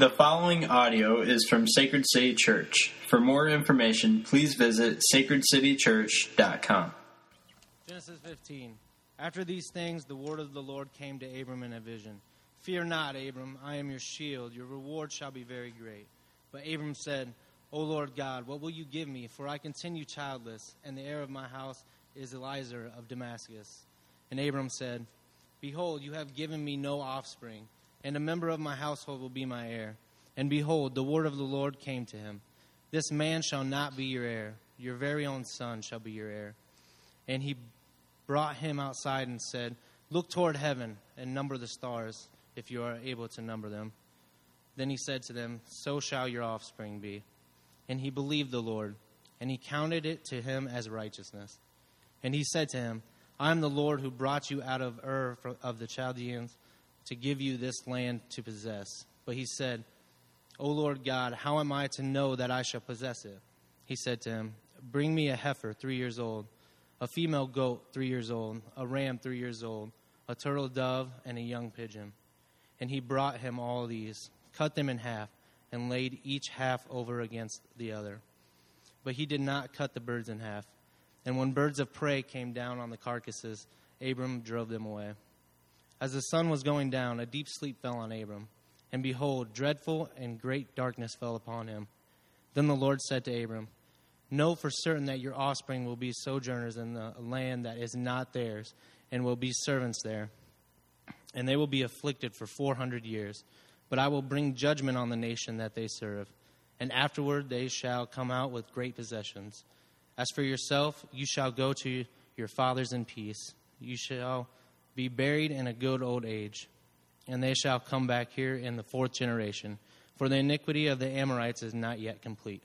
The following audio is from Sacred City Church. For more information, please visit sacredcitychurch.com. Genesis 15. After these things, the word of the Lord came to Abram in a vision. Fear not, Abram, I am your shield. Your reward shall be very great. But Abram said, O Lord God, what will you give me? For I continue childless, and the heir of my house is Eliezer of Damascus. And Abram said, Behold, you have given me no offspring and a member of my household will be my heir. And behold, the word of the Lord came to him This man shall not be your heir, your very own son shall be your heir. And he brought him outside and said, Look toward heaven and number the stars, if you are able to number them. Then he said to them, So shall your offspring be. And he believed the Lord, and he counted it to him as righteousness. And he said to him, I am the Lord who brought you out of Ur of the Chaldeans to give you this land to possess. But he said, O Lord God, how am I to know that I shall possess it? He said to him, Bring me a heifer three years old, a female goat three years old, a ram three years old, a turtle dove, and a young pigeon. And he brought him all these, cut them in half, and laid each half over against the other. But he did not cut the birds in half. And when birds of prey came down on the carcasses, Abram drove them away. As the sun was going down, a deep sleep fell on Abram. And behold, dreadful and great darkness fell upon him. Then the Lord said to Abram, Know for certain that your offspring will be sojourners in the land that is not theirs, and will be servants there. And they will be afflicted for four hundred years. But I will bring judgment on the nation that they serve. And afterward they shall come out with great possessions. As for yourself, you shall go to your fathers in peace. You shall be buried in a good old age, and they shall come back here in the fourth generation, for the iniquity of the Amorites is not yet complete.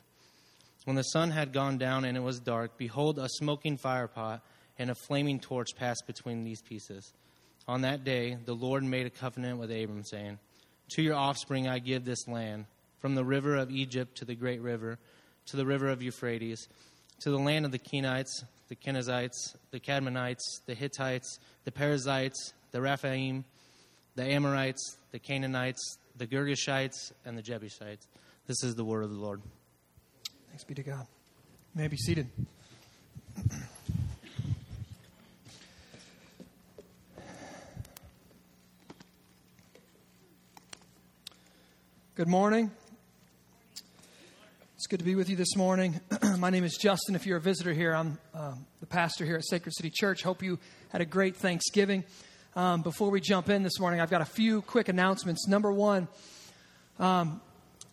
When the sun had gone down and it was dark, behold, a smoking firepot and a flaming torch passed between these pieces. On that day, the Lord made a covenant with Abram, saying, To your offspring I give this land, from the river of Egypt to the great river, to the river of Euphrates, to the land of the Kenites, the Kenizzites, the Cadmonites, the Hittites, the Perizzites, the Rephaim, the Amorites, the Canaanites, the Girgashites, and the Jebusites. This is the word of the Lord. Thanks be to God. You may be seated. Good morning. It's good to be with you this morning. My name is Justin. If you're a visitor here, I'm um, the pastor here at Sacred City Church. Hope you had a great Thanksgiving. Um, before we jump in this morning, I've got a few quick announcements. Number one, um,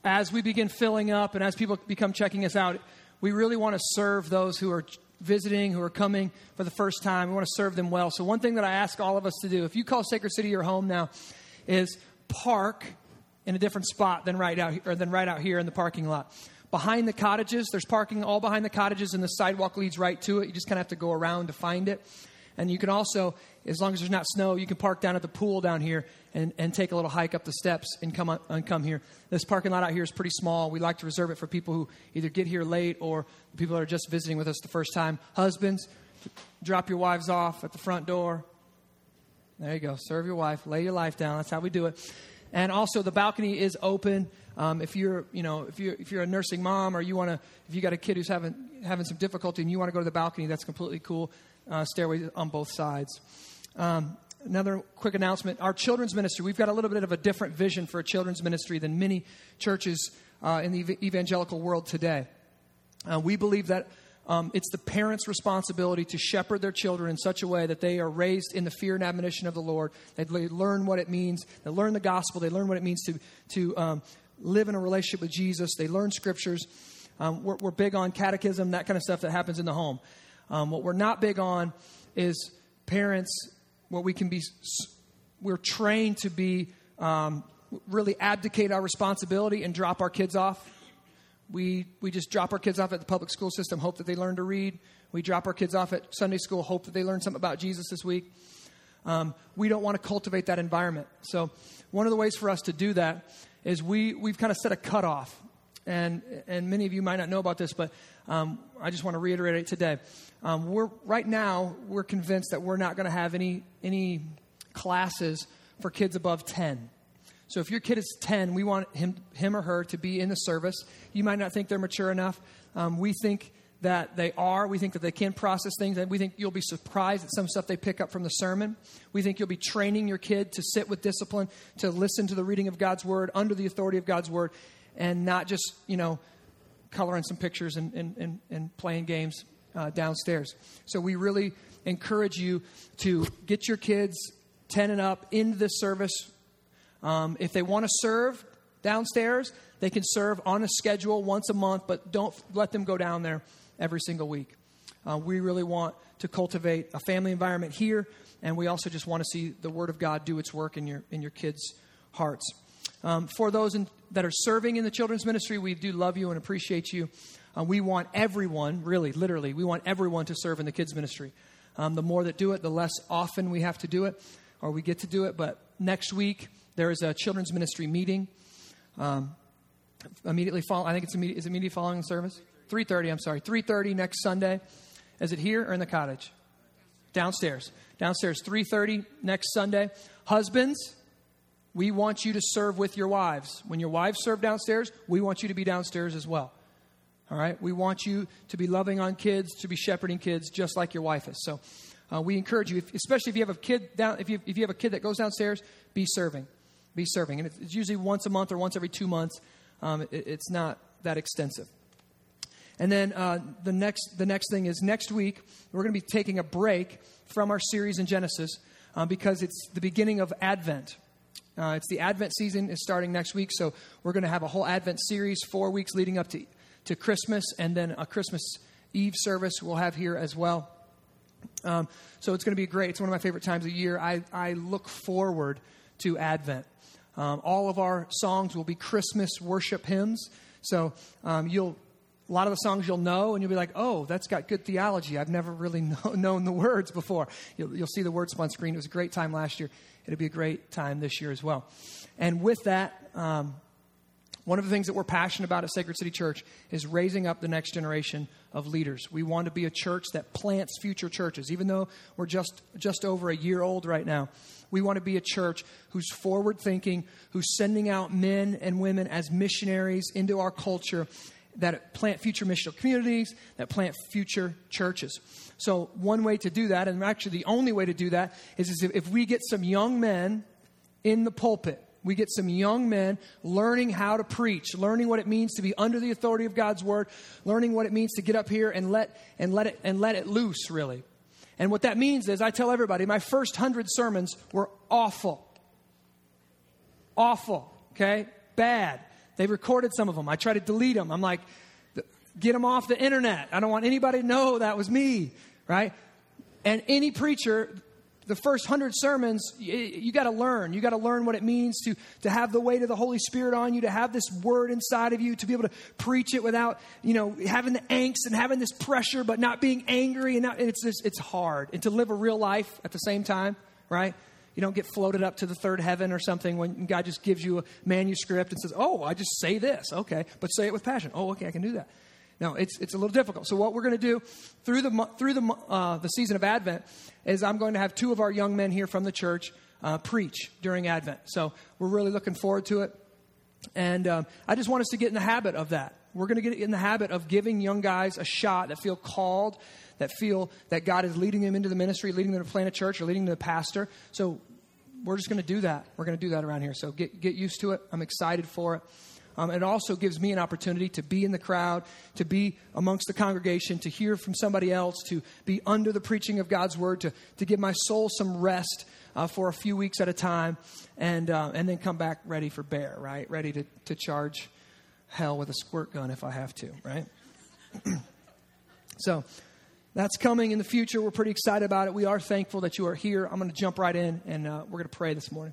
as we begin filling up and as people become checking us out, we really want to serve those who are visiting, who are coming for the first time. We want to serve them well. So, one thing that I ask all of us to do, if you call Sacred City your home now, is park in a different spot than right out or than right out here in the parking lot behind the cottages. There's parking all behind the cottages, and the sidewalk leads right to it. You just kind of have to go around to find it. And you can also, as long as there's not snow, you can park down at the pool down here and, and take a little hike up the steps and come, on, and come here. This parking lot out here is pretty small. We like to reserve it for people who either get here late or people that are just visiting with us the first time. Husbands, drop your wives off at the front door. There you go. Serve your wife. Lay your life down. That's how we do it. And also, the balcony is open. Um, if you're, you know, if you're if you're a nursing mom or you want to, if you got a kid who's having having some difficulty and you want to go to the balcony, that's completely cool. Uh, stairway on both sides. Um, another quick announcement: our children's ministry. We've got a little bit of a different vision for a children's ministry than many churches uh, in the evangelical world today. Uh, we believe that um, it's the parents' responsibility to shepherd their children in such a way that they are raised in the fear and admonition of the Lord. They learn what it means. They learn the gospel. They learn what it means to to um, live in a relationship with Jesus. They learn scriptures. Um, we're, we're, big on catechism, that kind of stuff that happens in the home. Um, what we're not big on is parents, what we can be, we're trained to be, um, really abdicate our responsibility and drop our kids off. We, we just drop our kids off at the public school system, hope that they learn to read. We drop our kids off at Sunday school, hope that they learn something about Jesus this week. Um, we don't want to cultivate that environment. So, one of the ways for us to do that is we, we've kind of set a cutoff. And, and many of you might not know about this, but um, I just want to reiterate it today. Um, we're, right now, we're convinced that we're not going to have any, any classes for kids above 10. So if your kid is 10, we want him, him or her to be in the service. You might not think they're mature enough. Um, we think that they are. We think that they can process things. And we think you'll be surprised at some stuff they pick up from the sermon. We think you'll be training your kid to sit with discipline, to listen to the reading of God's word under the authority of God's word, and not just, you know, coloring some pictures and, and, and, and playing games uh, downstairs. So we really encourage you to get your kids 10 and up into this service. Um, if they want to serve downstairs, they can serve on a schedule once a month, but don't let them go down there every single week. Uh, we really want to cultivate a family environment here, and we also just want to see the Word of God do its work in your, in your kids' hearts. Um, for those in, that are serving in the children's ministry, we do love you and appreciate you. Uh, we want everyone, really, literally, we want everyone to serve in the kids' ministry. Um, the more that do it, the less often we have to do it or we get to do it. But next week, there is a children's ministry meeting. Um, immediately follow, I think it's immediate, is immediately following the service? 3.30, I'm sorry. 3.30 next Sunday. Is it here or in the cottage? Downstairs. Downstairs, 3.30 next Sunday. Husbands, we want you to serve with your wives. When your wives serve downstairs, we want you to be downstairs as well. All right? We want you to be loving on kids, to be shepherding kids, just like your wife is. So uh, we encourage you, if, especially if you have a kid down, if you, if you have a kid that goes downstairs, be serving, be serving, and it's usually once a month or once every two months. Um, it, it's not that extensive. And then uh, the next the next thing is next week we're going to be taking a break from our series in Genesis uh, because it's the beginning of Advent. Uh, it's the Advent season is starting next week, so we're going to have a whole Advent series, four weeks leading up to to Christmas, and then a Christmas Eve service we'll have here as well. Um, so it's going to be great. It's one of my favorite times of year. I, I look forward to Advent. Um, all of our songs will be Christmas worship hymns. So um, you'll a lot of the songs you'll know, and you'll be like, "Oh, that's got good theology. I've never really know, known the words before." You'll, you'll see the words on screen. It was a great time last year. It'll be a great time this year as well. And with that, um, one of the things that we're passionate about at Sacred City Church is raising up the next generation of leaders. We want to be a church that plants future churches. Even though we're just, just over a year old right now, we want to be a church who's forward thinking, who's sending out men and women as missionaries into our culture that plant future missional communities, that plant future churches. So, one way to do that, and actually the only way to do that, is, is if we get some young men in the pulpit we get some young men learning how to preach, learning what it means to be under the authority of God's word, learning what it means to get up here and let and let it and let it loose really. And what that means is I tell everybody my first 100 sermons were awful. Awful, okay? Bad. They recorded some of them. I try to delete them. I'm like get them off the internet. I don't want anybody to know that was me, right? And any preacher the first hundred sermons, you, got to learn. You got to learn what it means to, to have the weight of the Holy Spirit on you, to have this word inside of you, to be able to preach it without, you know, having the angst and having this pressure, but not being angry. And, not, and it's, just, it's hard. And to live a real life at the same time, right? You don't get floated up to the third heaven or something when God just gives you a manuscript and says, oh, I just say this. Okay, but say it with passion. Oh, okay, I can do that. No, it's, it's a little difficult. So what we're going to do through the, through the, uh, the season of Advent is I'm going to have two of our young men here from the church uh, preach during Advent. So we're really looking forward to it. And um, I just want us to get in the habit of that. We're going to get in the habit of giving young guys a shot that feel called, that feel that God is leading them into the ministry, leading them to plant a church, or leading them to the pastor. So we're just going to do that. We're going to do that around here. So get, get used to it. I'm excited for it. Um, it also gives me an opportunity to be in the crowd, to be amongst the congregation, to hear from somebody else, to be under the preaching of God's word, to, to give my soul some rest uh, for a few weeks at a time, and, uh, and then come back ready for bear, right? Ready to, to charge hell with a squirt gun if I have to, right? so that's coming in the future. We're pretty excited about it. We are thankful that you are here. I'm going to jump right in, and uh, we're going to pray this morning.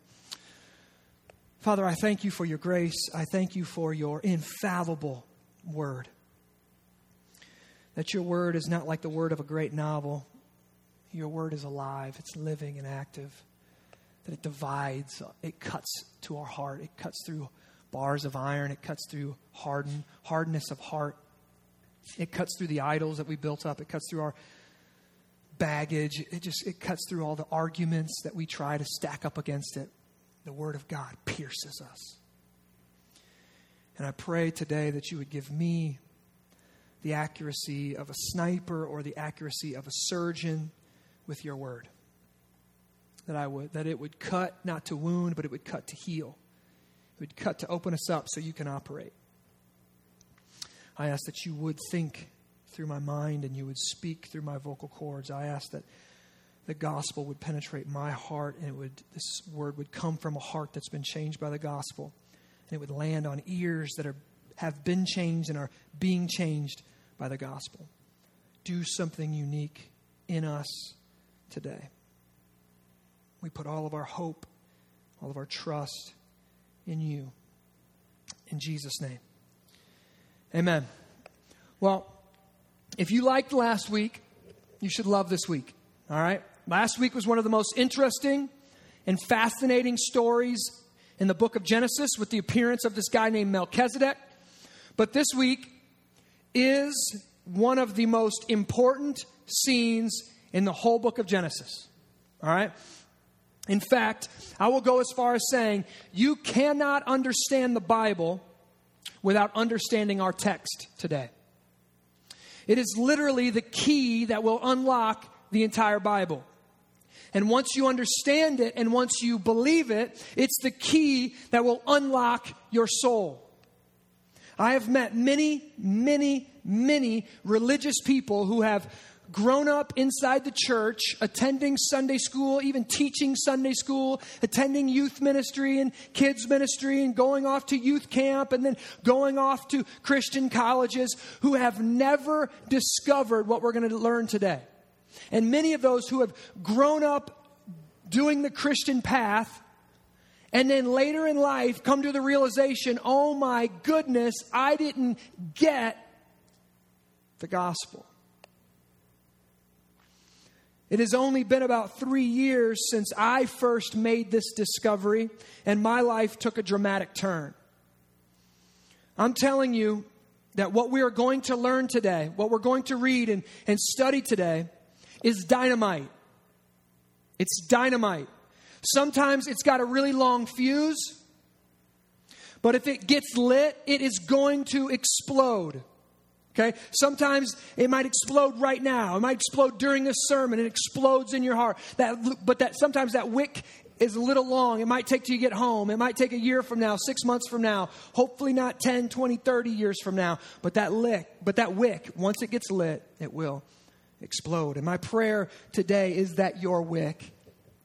Father, I thank you for your grace. I thank you for your infallible word. That your word is not like the word of a great novel. Your word is alive, it's living and active. That it divides, it cuts to our heart, it cuts through bars of iron, it cuts through harden, hardness of heart. It cuts through the idols that we built up, it cuts through our baggage. It just it cuts through all the arguments that we try to stack up against it. The Word of God pierces us. And I pray today that you would give me the accuracy of a sniper or the accuracy of a surgeon with your word. That I would that it would cut not to wound, but it would cut to heal. It would cut to open us up so you can operate. I ask that you would think through my mind and you would speak through my vocal cords. I ask that the gospel would penetrate my heart and it would this word would come from a heart that's been changed by the gospel and it would land on ears that are have been changed and are being changed by the gospel. Do something unique in us today. We put all of our hope, all of our trust in you. In Jesus' name. Amen. Well, if you liked last week, you should love this week. All right? Last week was one of the most interesting and fascinating stories in the book of Genesis with the appearance of this guy named Melchizedek. But this week is one of the most important scenes in the whole book of Genesis. All right? In fact, I will go as far as saying you cannot understand the Bible without understanding our text today. It is literally the key that will unlock the entire Bible. And once you understand it and once you believe it, it's the key that will unlock your soul. I have met many, many, many religious people who have grown up inside the church, attending Sunday school, even teaching Sunday school, attending youth ministry and kids ministry, and going off to youth camp, and then going off to Christian colleges, who have never discovered what we're going to learn today. And many of those who have grown up doing the Christian path and then later in life come to the realization oh my goodness, I didn't get the gospel. It has only been about three years since I first made this discovery, and my life took a dramatic turn. I'm telling you that what we are going to learn today, what we're going to read and, and study today, is dynamite. It's dynamite. Sometimes it's got a really long fuse, but if it gets lit, it is going to explode. Okay? Sometimes it might explode right now. It might explode during a sermon. It explodes in your heart. That, but that sometimes that wick is a little long. It might take till you get home. It might take a year from now, six months from now, hopefully not 10, 20, 30 years from now. But that lick, but that wick, once it gets lit, it will explode. And my prayer today is that your wick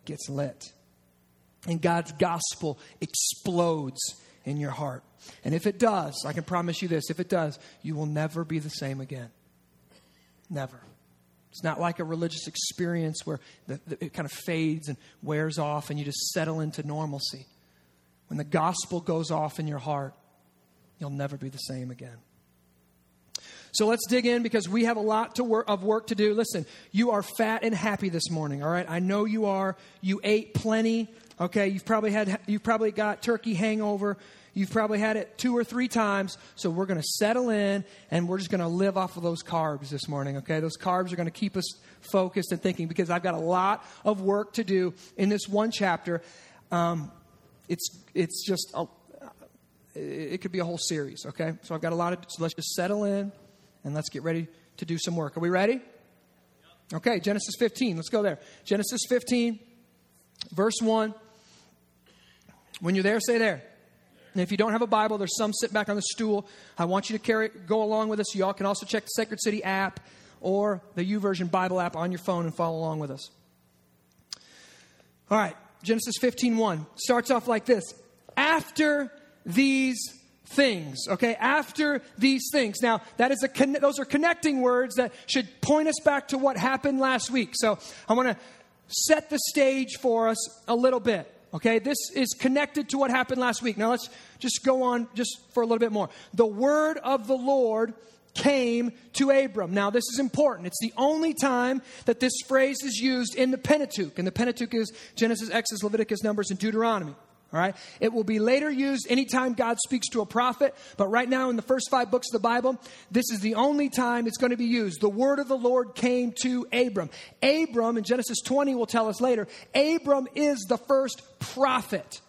gets lit. And God's gospel explodes in your heart. And if it does, I can promise you this if it does, you will never be the same again. Never. It's not like a religious experience where the, the, it kind of fades and wears off and you just settle into normalcy. When the gospel goes off in your heart, you'll never be the same again. So let's dig in because we have a lot to work, of work to do. Listen, you are fat and happy this morning, all right? I know you are. You ate plenty. Okay, you've probably had you've probably got turkey hangover. You've probably had it two or three times. So we're going to settle in and we're just going to live off of those carbs this morning, okay? Those carbs are going to keep us focused and thinking because I've got a lot of work to do in this one chapter. Um, it's, it's just, a, it could be a whole series, okay? So I've got a lot of, so let's just settle in and let's get ready to do some work. Are we ready? Okay, Genesis 15. Let's go there. Genesis 15, verse 1. When you're there, say there. And if you don't have a Bible, there's some sitting back on the stool. I want you to carry go along with us. Y'all can also check the Sacred City app or the YouVersion Bible app on your phone and follow along with us. All right, Genesis 15:1 starts off like this. After these things, okay? After these things. Now, that is a con- those are connecting words that should point us back to what happened last week. So, I want to set the stage for us a little bit. Okay, this is connected to what happened last week. Now let's just go on just for a little bit more. The word of the Lord came to Abram. Now, this is important. It's the only time that this phrase is used in the Pentateuch. And the Pentateuch is Genesis, Exodus, Leviticus, Numbers, and Deuteronomy. All right? It will be later used anytime God speaks to a prophet, but right now in the first five books of the Bible, this is the only time it's going to be used. The word of the Lord came to Abram. Abram, in Genesis 20, will tell us later, Abram is the first prophet.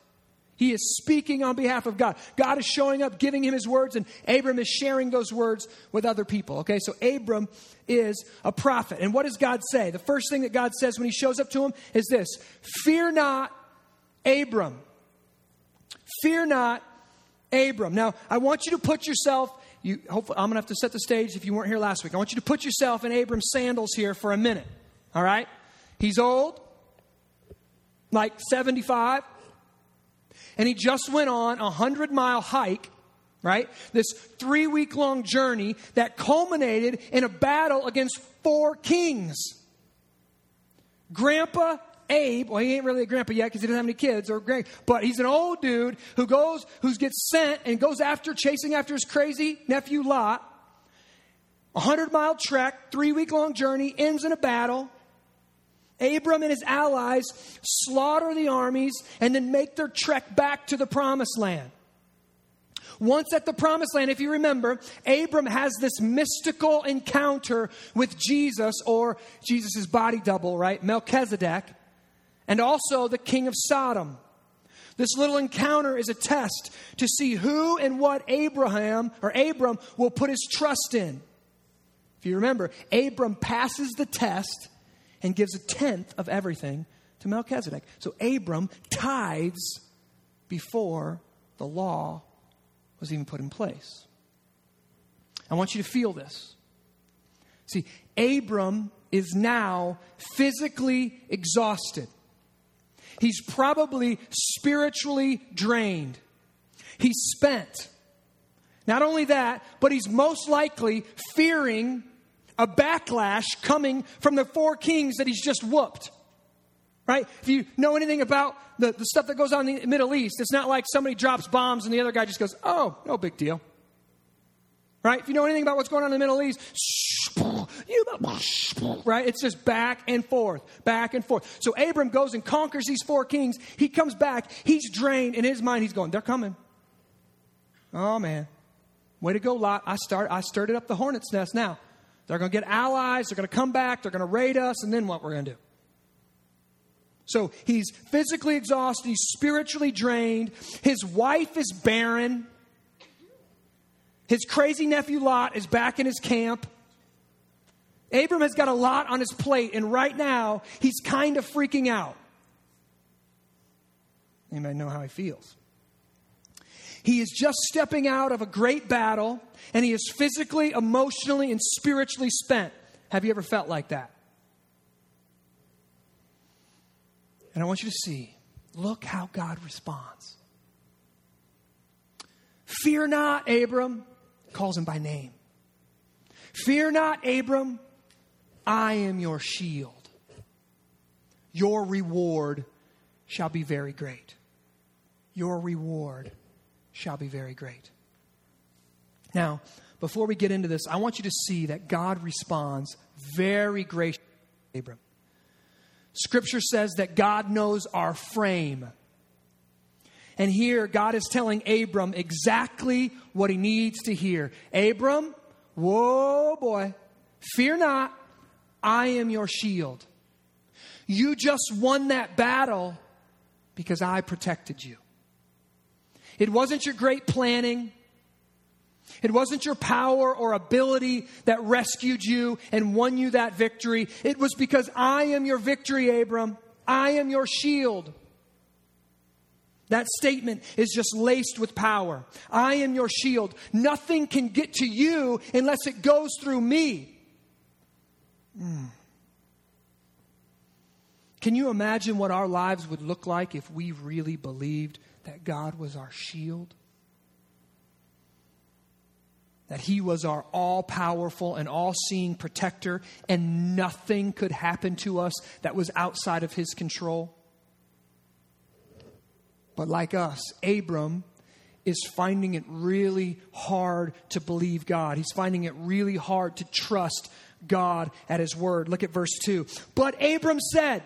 He is speaking on behalf of God. God is showing up, giving him his words, and Abram is sharing those words with other people. Okay, so Abram is a prophet. And what does God say? The first thing that God says when he shows up to him is this Fear not, Abram. Fear not, Abram. Now, I want you to put yourself, you, hopefully, I'm going to have to set the stage if you weren't here last week. I want you to put yourself in Abram's sandals here for a minute. All right? He's old, like 75 and he just went on a hundred mile hike right? This three week long journey that culminated in a battle against four kings. Grandpa Abe, well, he ain't really a grandpa yet because he doesn't have any kids or grand, but he's an old dude who goes, who gets sent and goes after, chasing after his crazy nephew Lot. A hundred mile trek, three week long journey, ends in a battle. Abram and his allies slaughter the armies and then make their trek back to the promised land. Once at the promised land, if you remember, Abram has this mystical encounter with Jesus or Jesus' body double, right? Melchizedek, and also the king of Sodom. This little encounter is a test to see who and what Abraham or Abram will put his trust in. If you remember, Abram passes the test and gives a tenth of everything to Melchizedek. So Abram tithes before the law was even put in place. I want you to feel this. See, Abram is now physically exhausted. He's probably spiritually drained. He's spent. Not only that, but he's most likely fearing a backlash coming from the four kings that he's just whooped. Right? If you know anything about the, the stuff that goes on in the Middle East, it's not like somebody drops bombs and the other guy just goes, oh, no big deal. Right? If you know anything about what's going on in the Middle East, right? It's just back and forth, back and forth. So Abram goes and conquers these four kings. He comes back. He's drained. In his mind, he's going, they're coming. Oh, man. Way to go, Lot. I, start, I stirred up the hornet's nest now. They're going to get allies. They're going to come back. They're going to raid us. And then what we're going to do? So he's physically exhausted. He's spiritually drained. His wife is barren. His crazy nephew Lot is back in his camp. Abram has got a lot on his plate, and right now he's kind of freaking out. Anybody know how he feels? He is just stepping out of a great battle and he is physically, emotionally, and spiritually spent. Have you ever felt like that? And I want you to see look how God responds. Fear not, Abram, calls him by name. Fear not, Abram, I am your shield. Your reward shall be very great. Your reward shall be very great. Now, before we get into this, I want you to see that God responds very graciously Abram. Scripture says that God knows our frame. And here, God is telling Abram exactly what he needs to hear. Abram, whoa, boy, fear not, I am your shield. You just won that battle because I protected you. It wasn't your great planning. It wasn't your power or ability that rescued you and won you that victory. It was because I am your victory, Abram. I am your shield. That statement is just laced with power. I am your shield. Nothing can get to you unless it goes through me. Mm. Can you imagine what our lives would look like if we really believed that God was our shield? That He was our all powerful and all seeing protector, and nothing could happen to us that was outside of His control? But like us, Abram is finding it really hard to believe God. He's finding it really hard to trust God at His word. Look at verse 2. But Abram said,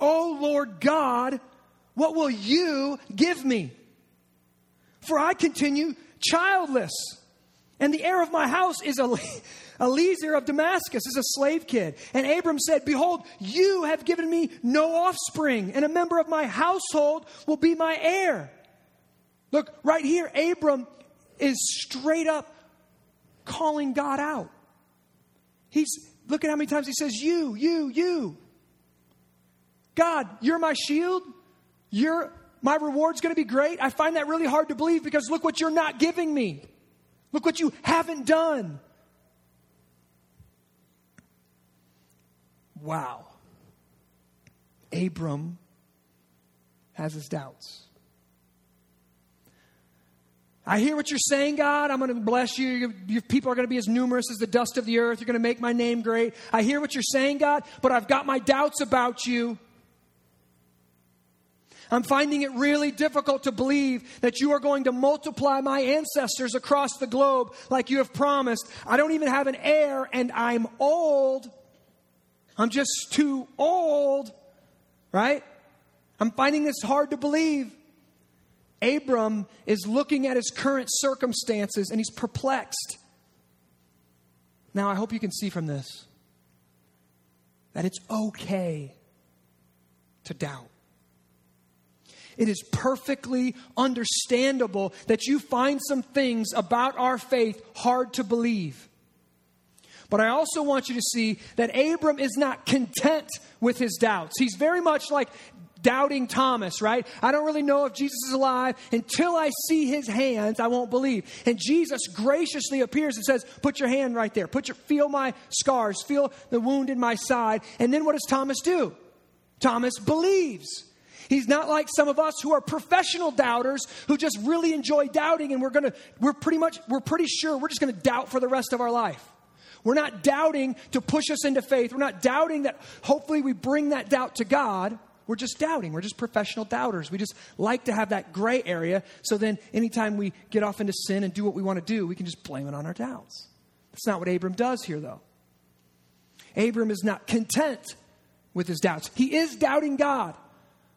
O Lord God, what will you give me? For I continue childless, And the heir of my house is a. Eliezer of Damascus, is a slave kid. And Abram said, Behold, you have given me no offspring, and a member of my household will be my heir. Look, right here, Abram is straight up calling God out. He's, look at how many times he says, You, you, you. God, you're my shield. You're, my reward's going to be great. I find that really hard to believe because look what you're not giving me. Look what you haven't done. Wow. Abram has his doubts. I hear what you're saying, God. I'm going to bless you. Your, your people are going to be as numerous as the dust of the earth. You're going to make my name great. I hear what you're saying, God, but I've got my doubts about you. I'm finding it really difficult to believe that you are going to multiply my ancestors across the globe like you have promised. I don't even have an heir, and I'm old. I'm just too old, right? I'm finding this hard to believe. Abram is looking at his current circumstances and he's perplexed. Now, I hope you can see from this that it's okay to doubt. It is perfectly understandable that you find some things about our faith hard to believe. But I also want you to see that Abram is not content with his doubts. He's very much like doubting Thomas, right? I don't really know if Jesus is alive. Until I see his hands, I won't believe. And Jesus graciously appears and says, Put your hand right there. Put your feel my scars, feel the wound in my side. And then what does Thomas do? Thomas believes. He's not like some of us who are professional doubters who just really enjoy doubting and we're going to, we're pretty much, we're pretty sure we're just going to doubt for the rest of our life. We're not doubting to push us into faith. We're not doubting that hopefully we bring that doubt to God. We're just doubting. We're just professional doubters. We just like to have that gray area so then anytime we get off into sin and do what we want to do, we can just blame it on our doubts. That's not what Abram does here, though. Abram is not content with his doubts. He is doubting God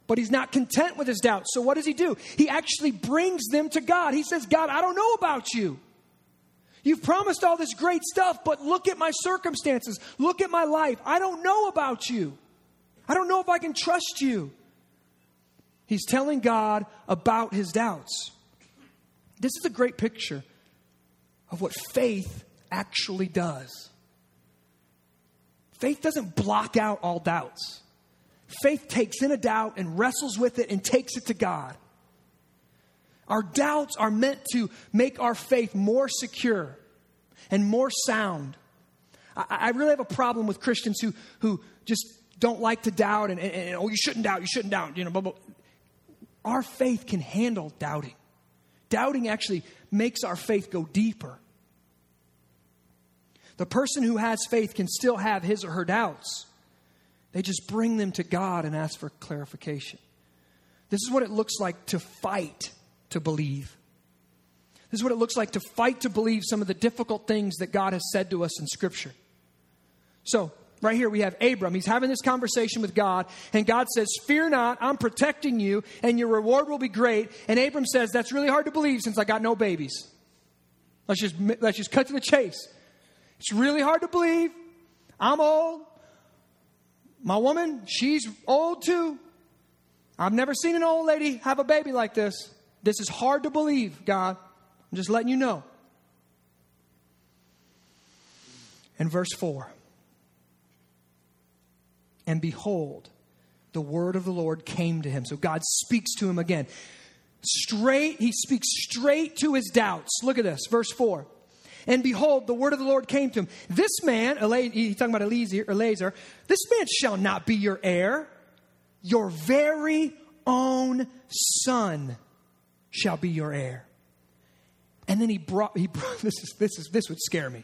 but he's not content with his doubts. So what does he do? He actually brings them to God. He says, God, I don't know about you. You've promised all this great stuff, but look at my circumstances. Look at my life. I don't know about you. I don't know if I can trust you. He's telling God about his doubts. This is a great picture of what faith actually does. Faith doesn't block out all doubts. Faith takes in a doubt and wrestles with it and takes it to God. Our doubts are meant to make our faith more secure and more sound. I, I really have a problem with Christians who, who just don't like to doubt and, and, and oh, you shouldn't doubt, you shouldn't doubt, you know, blah, blah. Our faith can handle doubting. Doubting actually makes our faith go deeper. The person who has faith can still have his or her doubts. They just bring them to God and ask for clarification. This is what it looks like to fight to believe. This is what it looks like to fight to believe some of the difficult things that God has said to us in Scripture. So, right here we have Abram. He's having this conversation with God, and God says, Fear not, I'm protecting you, and your reward will be great. And Abram says, That's really hard to believe since I got no babies. Let's just, let's just cut to the chase. It's really hard to believe. I'm old. My woman, she's old too. I've never seen an old lady have a baby like this. This is hard to believe, God. I'm just letting you know. And verse 4 And behold, the word of the Lord came to him. So God speaks to him again. Straight, he speaks straight to his doubts. Look at this, verse 4. And behold, the word of the Lord came to him. This man, he's talking about Eliezer, this man shall not be your heir. Your very own son shall be your heir. And then he brought, he brought this, is, this, is, this would scare me,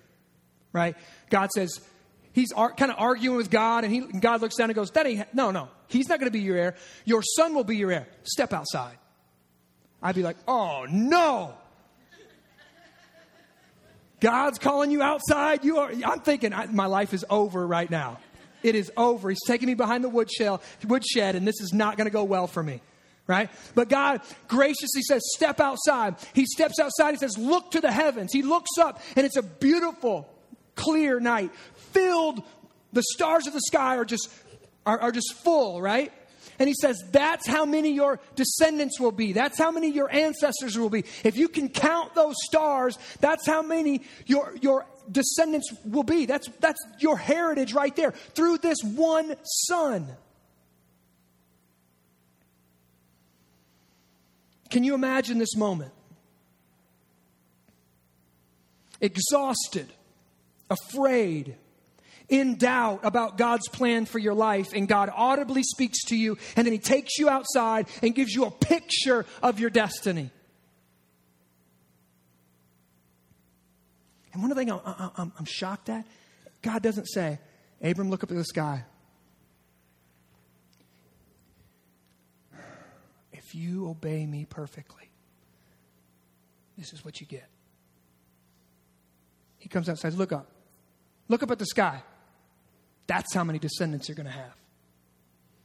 right? God says, he's ar- kind of arguing with God, and, he, and God looks down and goes, that ain't, no, no, he's not going to be your heir. Your son will be your heir. Step outside. I'd be like, oh no. God's calling you outside. You are, I'm thinking I, my life is over right now. It is over. He's taking me behind the woodshed, woodshed and this is not going to go well for me. right? But God graciously says, Step outside. He steps outside. He says, Look to the heavens. He looks up, and it's a beautiful, clear night, filled, the stars of the sky are just, are, are just full, right? And he says, That's how many your descendants will be. That's how many your ancestors will be. If you can count those stars, that's how many your, your descendants will be. That's, that's your heritage right there through this one son. Can you imagine this moment? Exhausted, afraid, in doubt about God's plan for your life, and God audibly speaks to you, and then He takes you outside and gives you a picture of your destiny. And one of the things I'm, I'm, I'm shocked at, God doesn't say, Abram, look up at the sky. If you obey me perfectly, this is what you get. He comes outside, look up. Look up at the sky. That's how many descendants you're going to have.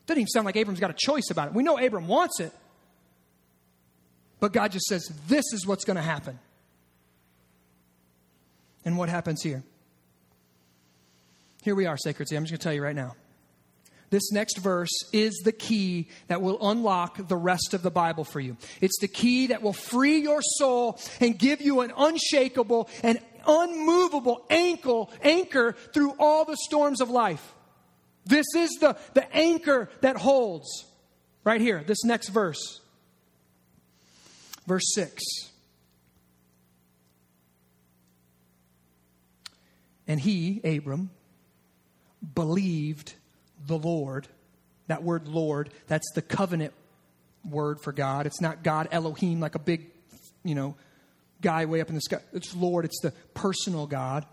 Doesn't even sound like Abram's got a choice about it. We know Abram wants it. But God just says, this is what's going to happen. And what happens here? Here we are, Sacred City. I'm just going to tell you right now. This next verse is the key that will unlock the rest of the Bible for you. It's the key that will free your soul and give you an unshakable and unmovable ankle, anchor through all the storms of life. This is the, the anchor that holds. Right here, this next verse. Verse 6. And he, Abram, believed the Lord. That word Lord, that's the covenant word for God. It's not God Elohim, like a big, you know, guy way up in the sky. It's Lord, it's the personal God.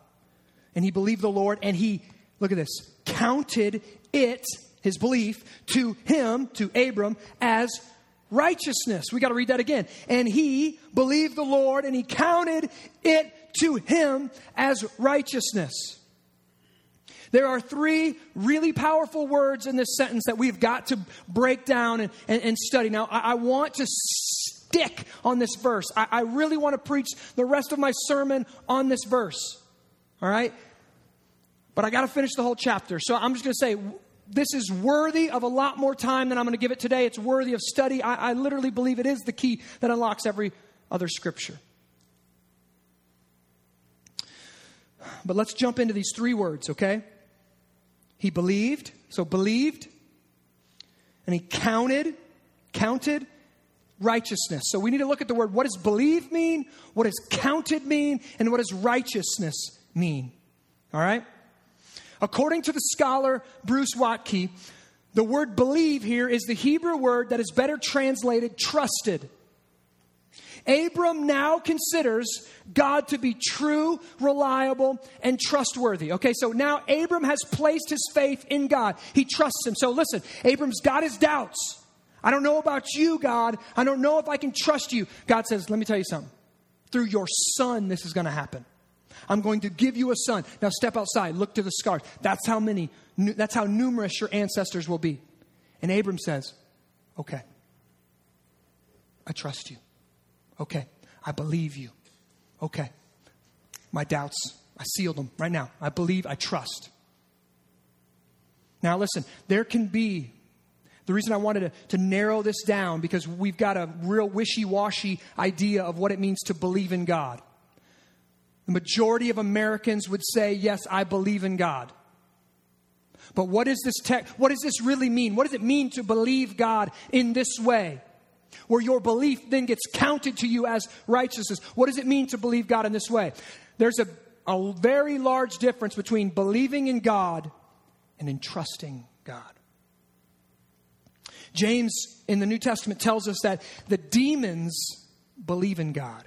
And he believed the Lord, and he, look at this, counted it, his belief, to him, to Abram, as righteousness. We got to read that again. And he believed the Lord, and he counted it to him as righteousness. There are three really powerful words in this sentence that we've got to break down and, and, and study. Now, I, I want to stick on this verse. I, I really want to preach the rest of my sermon on this verse. All right? But I got to finish the whole chapter. So I'm just going to say this is worthy of a lot more time than I'm going to give it today. It's worthy of study. I, I literally believe it is the key that unlocks every other scripture. But let's jump into these three words, okay? He believed, so believed, and he counted, counted, righteousness. So we need to look at the word what does believe mean? What does counted mean? And what does righteousness mean? All right? According to the scholar Bruce Waltke, the word believe here is the Hebrew word that is better translated trusted. Abram now considers God to be true, reliable, and trustworthy. Okay, so now Abram has placed his faith in God. He trusts him. So listen, Abram's got his doubts. I don't know about you, God. I don't know if I can trust you. God says, Let me tell you something. Through your son, this is going to happen. I'm going to give you a son. Now step outside, look to the scars. That's how many, that's how numerous your ancestors will be. And Abram says, Okay, I trust you. Okay, I believe you. Okay, my doubts, I sealed them right now. I believe, I trust. Now listen, there can be the reason I wanted to, to narrow this down because we've got a real wishy washy idea of what it means to believe in God. The majority of Americans would say, Yes, I believe in God. But what does this text, what does this really mean? What does it mean to believe God in this way? Where your belief then gets counted to you as righteousness. What does it mean to believe God in this way? There's a, a very large difference between believing in God and entrusting God. James in the New Testament tells us that the demons believe in God,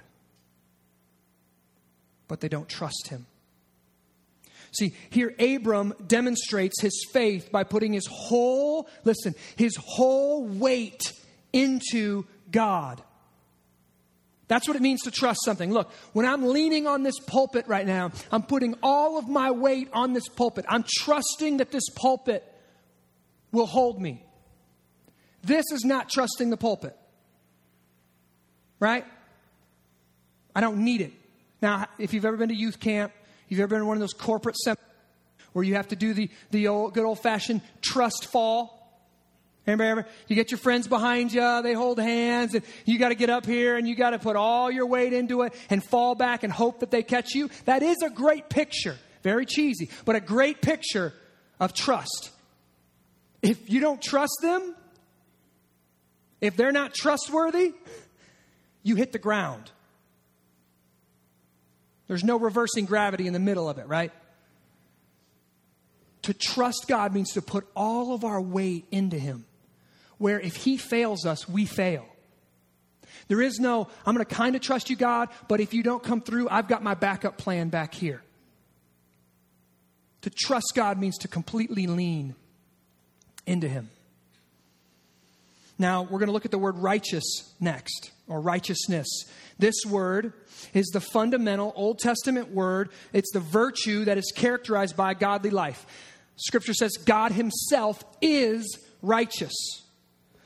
but they don't trust him. See, here Abram demonstrates his faith by putting his whole, listen, his whole weight into God. That's what it means to trust something. Look, when I'm leaning on this pulpit right now, I'm putting all of my weight on this pulpit. I'm trusting that this pulpit will hold me. This is not trusting the pulpit. Right? I don't need it. Now, if you've ever been to youth camp, you've ever been to one of those corporate seminars where you have to do the, the old, good old fashioned trust fall. Anybody ever? You get your friends behind you, they hold hands, and you got to get up here and you got to put all your weight into it and fall back and hope that they catch you. That is a great picture. Very cheesy, but a great picture of trust. If you don't trust them, if they're not trustworthy, you hit the ground. There's no reversing gravity in the middle of it, right? To trust God means to put all of our weight into Him, where if He fails us, we fail. There is no, I'm going to kind of trust you, God, but if you don't come through, I've got my backup plan back here. To trust God means to completely lean into Him. Now, we're going to look at the word righteous next, or righteousness. This word is the fundamental Old Testament word, it's the virtue that is characterized by godly life. Scripture says God Himself is righteous.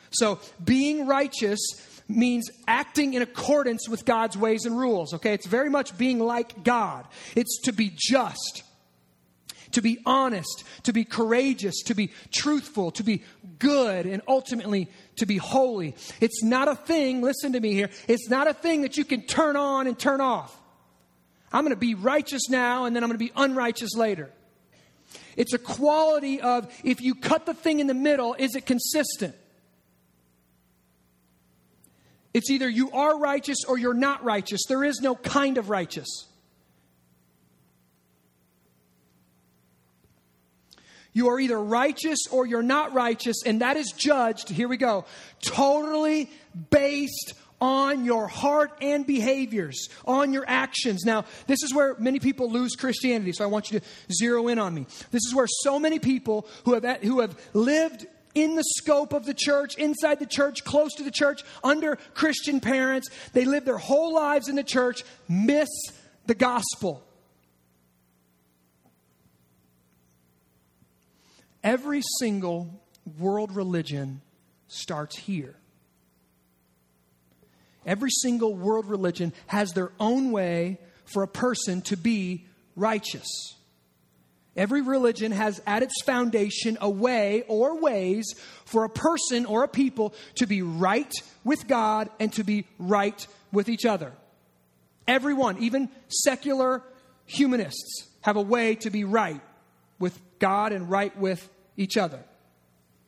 So, being righteous means acting in accordance with God's ways and rules, okay? It's very much being like God. It's to be just, to be honest, to be courageous, to be truthful, to be good, and ultimately to be holy. It's not a thing, listen to me here, it's not a thing that you can turn on and turn off. I'm going to be righteous now and then I'm going to be unrighteous later. It's a quality of if you cut the thing in the middle, is it consistent? It's either you are righteous or you're not righteous. There is no kind of righteous. You are either righteous or you're not righteous, and that is judged, here we go, totally based on your heart and behaviors, on your actions. Now, this is where many people lose Christianity, so I want you to zero in on me. This is where so many people who have, who have lived in the scope of the church, inside the church, close to the church, under Christian parents, they live their whole lives in the church, miss the gospel. Every single world religion starts here. Every single world religion has their own way for a person to be righteous. Every religion has at its foundation a way or ways for a person or a people to be right with God and to be right with each other. Everyone, even secular humanists, have a way to be right with God and right with each other,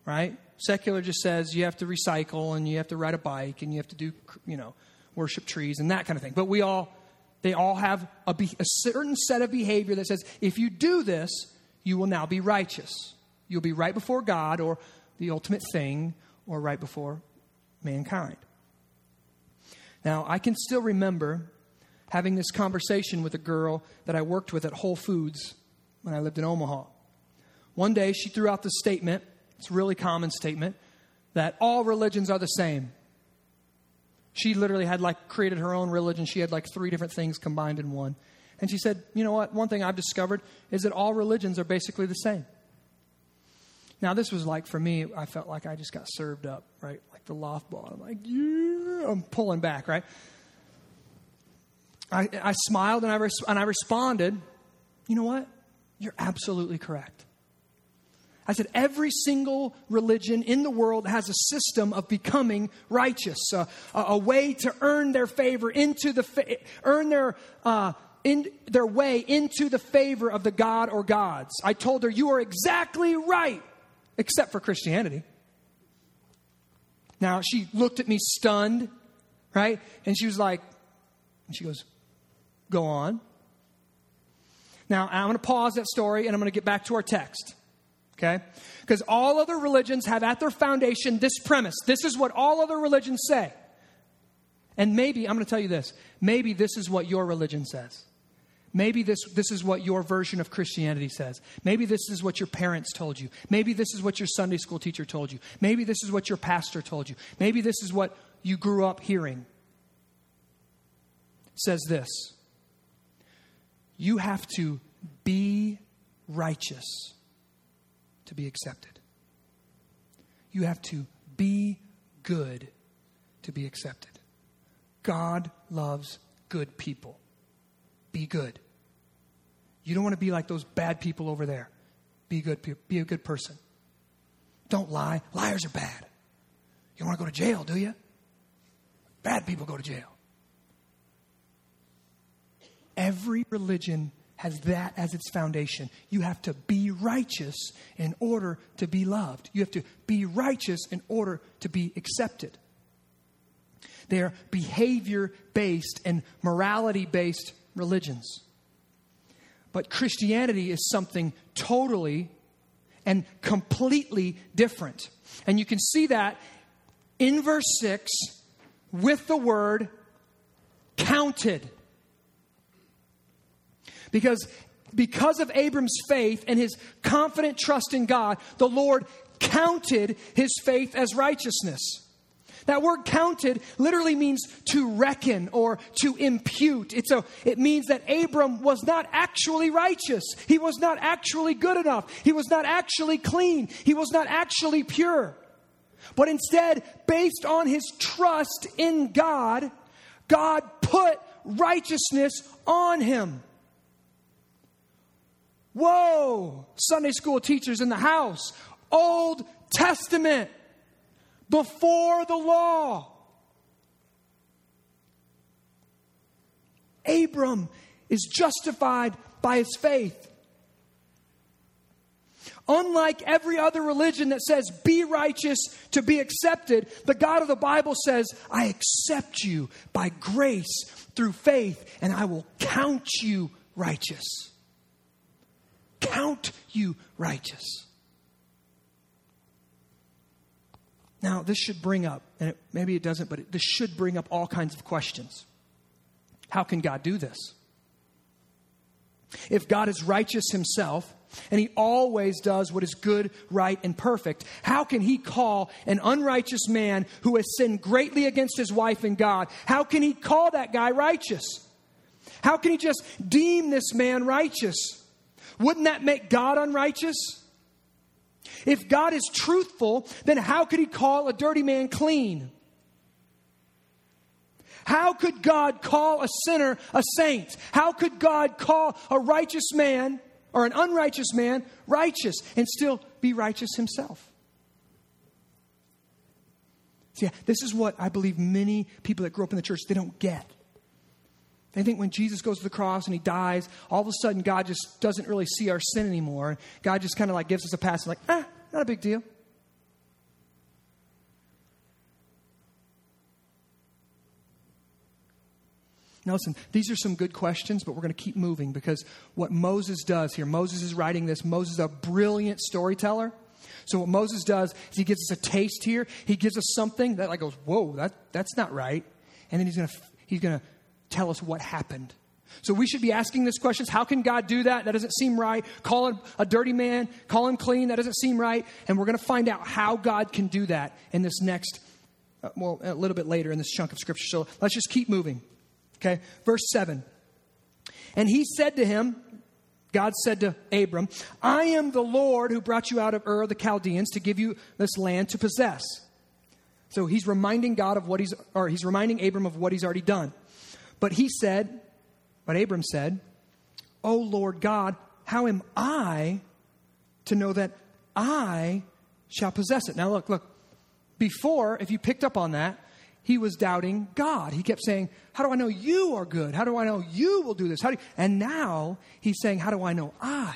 right? Secular just says you have to recycle and you have to ride a bike and you have to do, you know, worship trees and that kind of thing. But we all, they all have a, be, a certain set of behavior that says if you do this, you will now be righteous. You'll be right before God or the ultimate thing or right before mankind. Now, I can still remember having this conversation with a girl that I worked with at Whole Foods when I lived in Omaha. One day she threw out the statement, it's a really common statement, that all religions are the same. She literally had like created her own religion. She had like three different things combined in one. And she said, You know what? One thing I've discovered is that all religions are basically the same. Now, this was like for me, I felt like I just got served up, right? Like the loft ball. I'm like, yeah, I'm pulling back, right? I, I smiled and I, res- and I responded, You know what? You're absolutely correct. I said, every single religion in the world has a system of becoming righteous, a, a, way to earn their favor into the, fa- earn their, uh, in their way into the favor of the God or gods. I told her, you are exactly right, except for Christianity. Now, she looked at me stunned, right? And she was like, and she goes, go on. Now, I'm going to pause that story and I'm going to get back to our text okay? Because all other religions have at their foundation this premise. This is what all other religions say. And maybe, I'm going to tell you this maybe this is what your religion says. Maybe this, this is what your version of Christianity says. Maybe this is what your parents told you. Maybe this is what your Sunday school teacher told you. Maybe this is what your pastor told you. Maybe this is what you grew up hearing. It says this You have to be righteous to be accepted. You have to be good to be accepted. God loves good people. Be good. You don't want to be like those bad people over there. Be good. Be a good person. Don't lie. Liars are bad. You want to go to jail, do you? Bad people go to jail. Every religion has that as its foundation. You have to be righteous in order to be loved. You have to be righteous in order to be accepted. They're behavior based and morality based religions. But Christianity is something totally and completely different. And you can see that in verse 6 with the word counted. Because because of Abram's faith and his confident trust in God, the Lord counted his faith as righteousness. That word counted literally means to reckon or to impute. It's a, it means that Abram was not actually righteous. He was not actually good enough. He was not actually clean. He was not actually pure. But instead, based on his trust in God, God put righteousness on him. Whoa, Sunday school teachers in the house, Old Testament before the law. Abram is justified by his faith. Unlike every other religion that says, be righteous to be accepted, the God of the Bible says, I accept you by grace through faith, and I will count you righteous. Count you righteous. Now, this should bring up, and it, maybe it doesn't, but it, this should bring up all kinds of questions. How can God do this? If God is righteous himself, and he always does what is good, right, and perfect, how can he call an unrighteous man who has sinned greatly against his wife and God, how can he call that guy righteous? How can he just deem this man righteous? Wouldn't that make God unrighteous? If God is truthful, then how could he call a dirty man clean? How could God call a sinner a saint? How could God call a righteous man or an unrighteous man righteous and still be righteous himself? See, this is what I believe many people that grew up in the church they don't get. They think when Jesus goes to the cross and he dies, all of a sudden God just doesn't really see our sin anymore. God just kind of like gives us a pass, like, ah, not a big deal. Now, listen, these are some good questions, but we're going to keep moving because what Moses does here, Moses is writing this. Moses is a brilliant storyteller. So, what Moses does is he gives us a taste here. He gives us something that like goes, whoa, that, that's not right. And then he's going to, he's going to tell us what happened. So we should be asking this questions. How can God do that? That doesn't seem right. Call him a dirty man, call him clean. That doesn't seem right. And we're going to find out how God can do that in this next, uh, well, a little bit later in this chunk of scripture. So let's just keep moving. Okay, verse 7. And he said to him, God said to Abram, I am the Lord who brought you out of Ur of the Chaldeans to give you this land to possess. So he's reminding God of what he's, or he's reminding Abram of what he's already done. But he said, but Abram said, O Lord God, how am I to know that I shall possess it? Now, look, look. Before, if you picked up on that, he was doubting God. He kept saying, How do I know you are good? How do I know you will do this? How do? And now he's saying, How do I know I?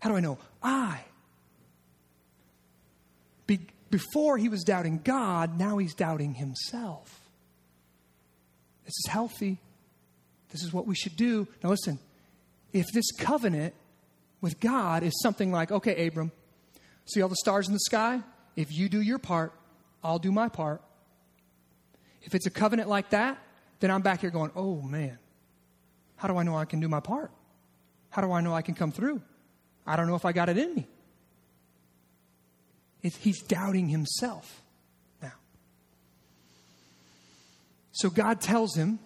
How do I know I? Be- before he was doubting God, now he's doubting himself. This is healthy. This is what we should do. Now, listen, if this covenant with God is something like, okay, Abram, see all the stars in the sky? If you do your part, I'll do my part. If it's a covenant like that, then I'm back here going, oh man, how do I know I can do my part? How do I know I can come through? I don't know if I got it in me. He's doubting himself now. So God tells him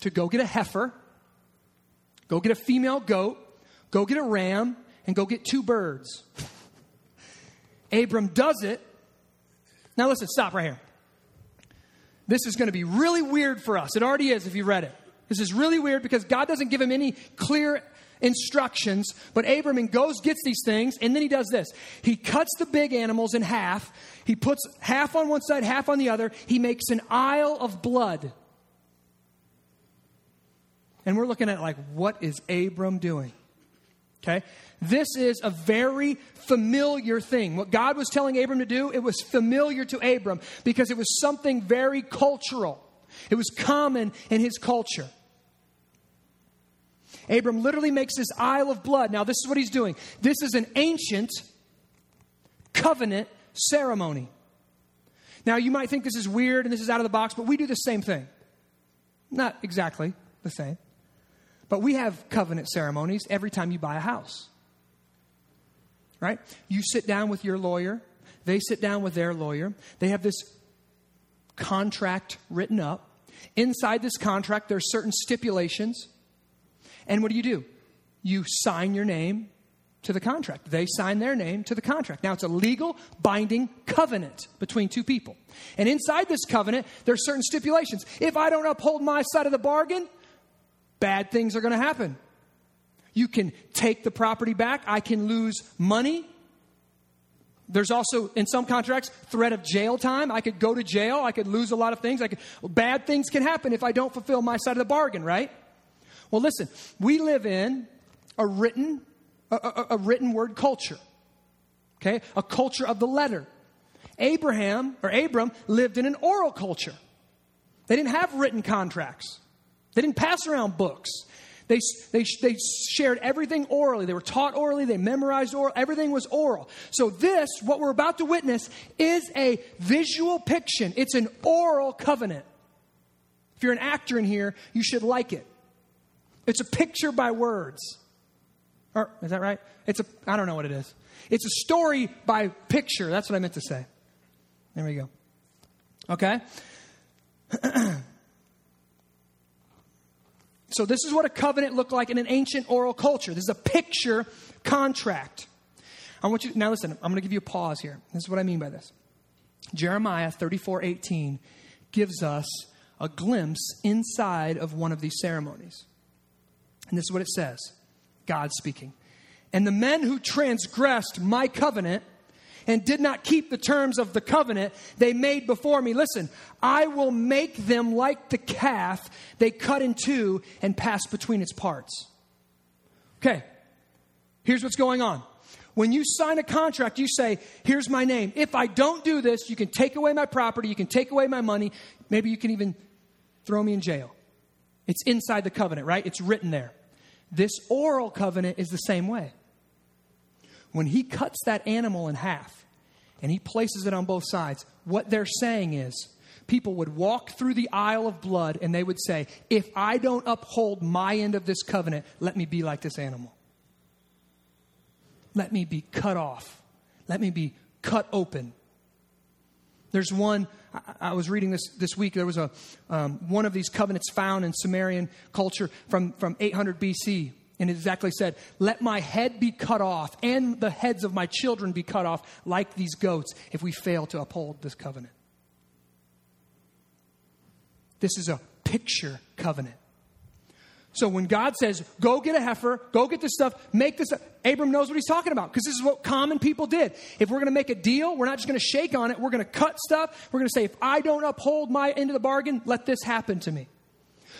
to go get a heifer, go get a female goat, go get a ram, and go get two birds. Abram does it. Now, listen, stop right here. This is going to be really weird for us. It already is if you read it. This is really weird because God doesn't give him any clear instructions, but Abram goes, gets these things, and then he does this. He cuts the big animals in half. He puts half on one side, half on the other. He makes an aisle of blood. And we're looking at like, what is Abram doing? Okay? This is a very familiar thing. What God was telling Abram to do, it was familiar to Abram because it was something very cultural. It was common in his culture. Abram literally makes this Aisle of Blood. Now, this is what he's doing. This is an ancient covenant ceremony. Now, you might think this is weird and this is out of the box, but we do the same thing. Not exactly the same. But we have covenant ceremonies every time you buy a house. Right? You sit down with your lawyer, they sit down with their lawyer. They have this contract written up. Inside this contract, there are certain stipulations. And what do you do? You sign your name to the contract. They sign their name to the contract. Now, it's a legal, binding covenant between two people. And inside this covenant, there are certain stipulations. If I don't uphold my side of the bargain, bad things are going to happen. You can take the property back. I can lose money. There's also, in some contracts, threat of jail time. I could go to jail. I could lose a lot of things. I could, bad things can happen if I don't fulfill my side of the bargain, right? Well, listen, we live in a written, a, a, a written word culture. Okay? A culture of the letter. Abraham, or Abram, lived in an oral culture. They didn't have written contracts. They didn't pass around books. They, they, they shared everything orally. They were taught orally. They memorized oral. Everything was oral. So, this, what we're about to witness, is a visual picture. It's an oral covenant. If you're an actor in here, you should like it. It's a picture by words. Or, is that right? It's a, I don't know what it is. It's a story by picture. That's what I meant to say. There we go. Okay? So, this is what a covenant looked like in an ancient oral culture. This is a picture contract. I want you now listen, I'm going to give you a pause here. This is what I mean by this. Jeremiah 34 18 gives us a glimpse inside of one of these ceremonies. And this is what it says God speaking. And the men who transgressed my covenant and did not keep the terms of the covenant they made before me. Listen, I will make them like the calf they cut in two and pass between its parts. Okay, here's what's going on. When you sign a contract, you say, Here's my name. If I don't do this, you can take away my property, you can take away my money, maybe you can even throw me in jail. It's inside the covenant, right? It's written there. This oral covenant is the same way when he cuts that animal in half and he places it on both sides, what they're saying is people would walk through the aisle of blood and they would say, If I don't uphold my end of this covenant, let me be like this animal. Let me be cut off. Let me be cut open. There's one, I, was reading this this week. There was a, um, one of these covenants found in Sumerian culture from, from 800 BC and it exactly said, Let my head be cut off and the heads of my children be cut off like these goats if we fail to uphold this covenant. This is a picture covenant. So when God says, go get a heifer, go get this stuff, make this, Abram knows what he's talking about because this is what common people did. If we're going to make a deal, we're not just going to shake on it, we're going to cut stuff. We're going to say, if I don't uphold my end of the bargain, let this happen to me.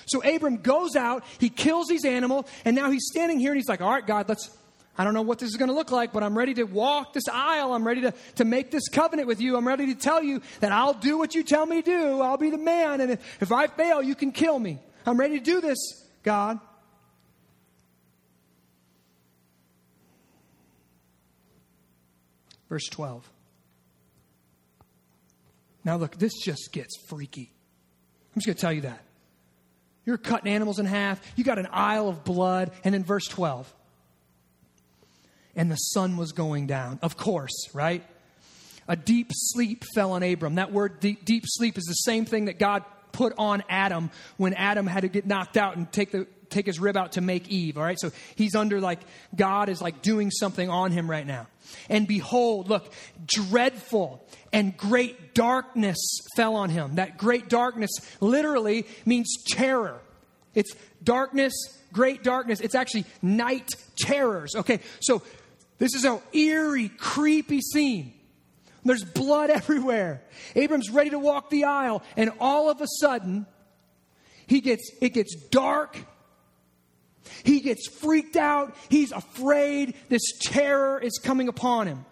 So Abram goes out, he kills these animals, and now he's standing here and he's like, All right, God, let's. I don't know what this is going to look like, but I'm ready to walk this aisle. I'm ready to, to make this covenant with you. I'm ready to tell you that I'll do what you tell me to do. I'll be the man. And if, if I fail, you can kill me. I'm ready to do this, God. Verse 12. Now, look, this just gets freaky. I'm just going to tell you that. You're cutting animals in half. You got an aisle of blood. And then verse 12. And the sun was going down. Of course, right? A deep sleep fell on Abram. That word, deep, deep sleep, is the same thing that God put on Adam when Adam had to get knocked out and take the take his rib out to make Eve. All right, so he's under like God is like doing something on him right now. And behold, look, dreadful and great darkness fell on him. That great darkness literally means terror. It's darkness, great darkness. It's actually night terrors. Okay, so this is an eerie, creepy scene. There's blood everywhere. Abram's ready to walk the aisle, and all of a sudden, he gets it gets dark. He gets freaked out. He's afraid. This terror is coming upon him.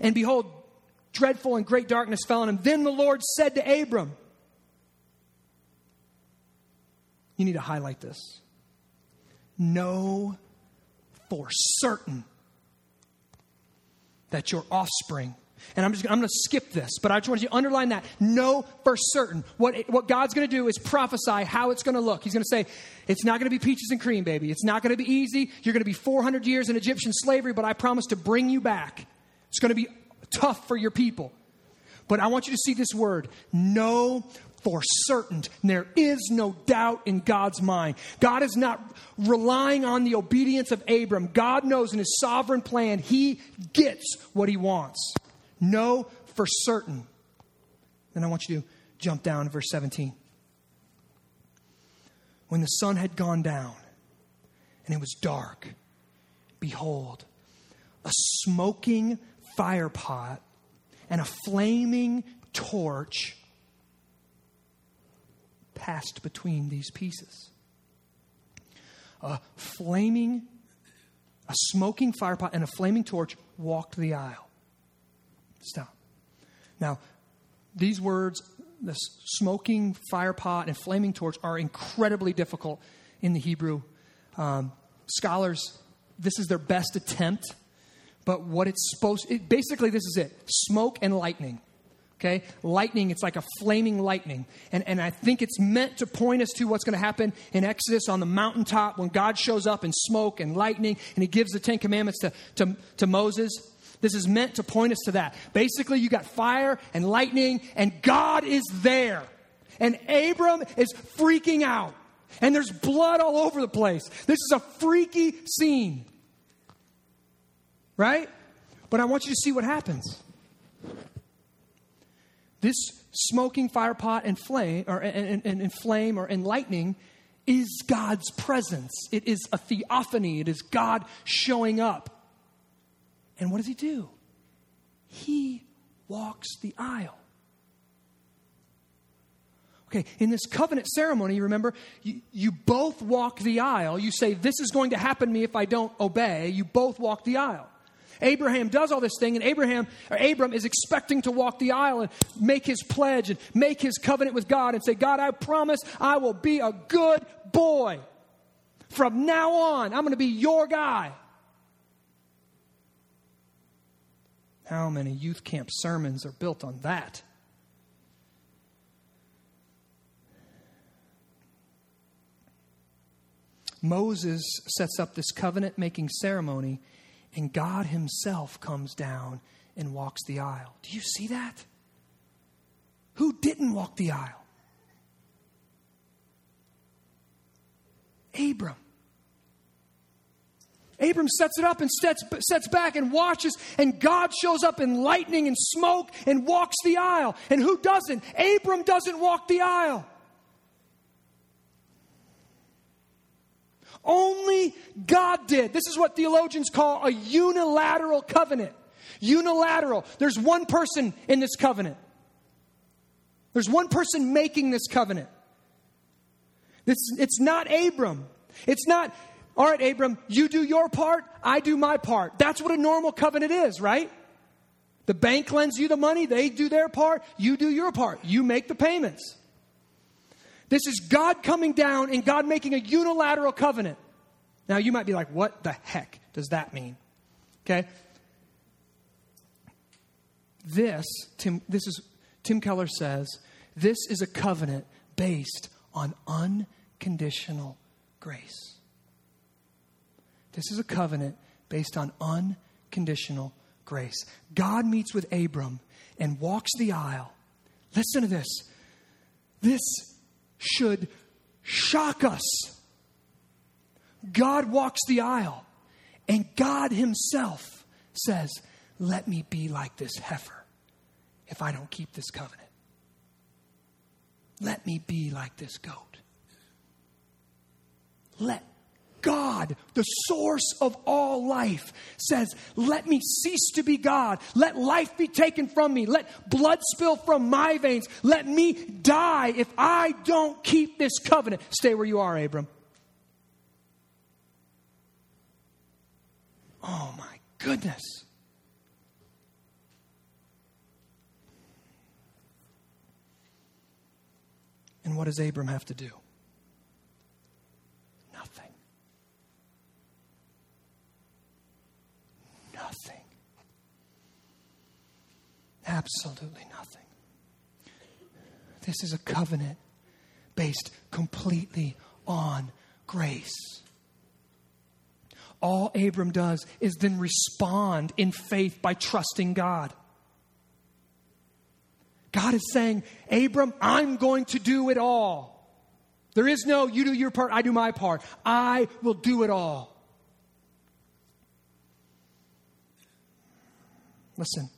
And behold, dreadful and great darkness fell on him. Then the Lord said to Abram, You need to highlight this. Know for certain that your offspring and I'm just I'm going to skip this, but I just want you to underline that. Know for certain what what God's going to do is prophesy how it's going to look. He's going to say it's not going to be peaches and cream, baby. It's not going to be easy. You're going to be 400 years in Egyptian slavery, but I promise to bring you back. It's going to be tough for your people. But I want you to see this word. Know for certain. There is no doubt in God's mind. God is not relying on the obedience of Abram. God knows in his sovereign plan, he gets what he wants. Know for certain. Then I want you to jump down to verse 17. When the sun had gone down and it was dark, behold, a smoking firepot and a flaming torch passed between these pieces. A flaming, a smoking firepot and a flaming torch walked the aisle. Stop. Now, these words, the smoking fire pot and flaming torch, are incredibly difficult in the Hebrew. Um, scholars, this is their best attempt, but what it's supposed, it, basically, this is it: smoke and lightning. Okay? Lightning, it's like a flaming lightning. And, and I think it's meant to point us to what's going to happen in Exodus on the mountaintop when God shows up in smoke and lightning and he gives the Ten Commandments to, to, to Moses. This is meant to point us to that. Basically, you got fire and lightning, and God is there. And Abram is freaking out. And there's blood all over the place. This is a freaky scene. Right? But I want you to see what happens. This smoking fire pot and flame, or and, and, and flame, or and lightning, is God's presence. It is a theophany. It is God showing up. And what does he do? He walks the aisle. Okay, in this covenant ceremony, remember, you, you both walk the aisle. You say, This is going to happen to me if I don't obey. You both walk the aisle. Abraham does all this thing, and Abraham or Abram is expecting to walk the aisle and make his pledge and make his covenant with God and say, God, I promise I will be a good boy. From now on, I'm going to be your guy. How many youth camp sermons are built on that? Moses sets up this covenant making ceremony, and God Himself comes down and walks the aisle. Do you see that? Who didn't walk the aisle? Abram. Abram sets it up and sets, sets back and watches, and God shows up in lightning and smoke and walks the aisle. And who doesn't? Abram doesn't walk the aisle. Only God did. This is what theologians call a unilateral covenant. Unilateral. There's one person in this covenant. There's one person making this covenant. This, it's not Abram. It's not all right, Abram, you do your part, I do my part. That's what a normal covenant is, right? The bank lends you the money, they do their part, you do your part. You make the payments. This is God coming down and God making a unilateral covenant. Now, you might be like, what the heck does that mean? Okay? This, Tim, this is, Tim Keller says, this is a covenant based on unconditional grace. This is a covenant based on unconditional grace. God meets with Abram and walks the aisle. Listen to this. This should shock us. God walks the aisle, and God Himself says, Let me be like this heifer if I don't keep this covenant. Let me be like this goat. Let God, the source of all life, says, Let me cease to be God. Let life be taken from me. Let blood spill from my veins. Let me die if I don't keep this covenant. Stay where you are, Abram. Oh my goodness. And what does Abram have to do? Nothing. Nothing. Absolutely nothing. This is a covenant based completely on grace. All Abram does is then respond in faith by trusting God. God is saying, Abram, I'm going to do it all. There is no, you do your part, I do my part. I will do it all. Listen,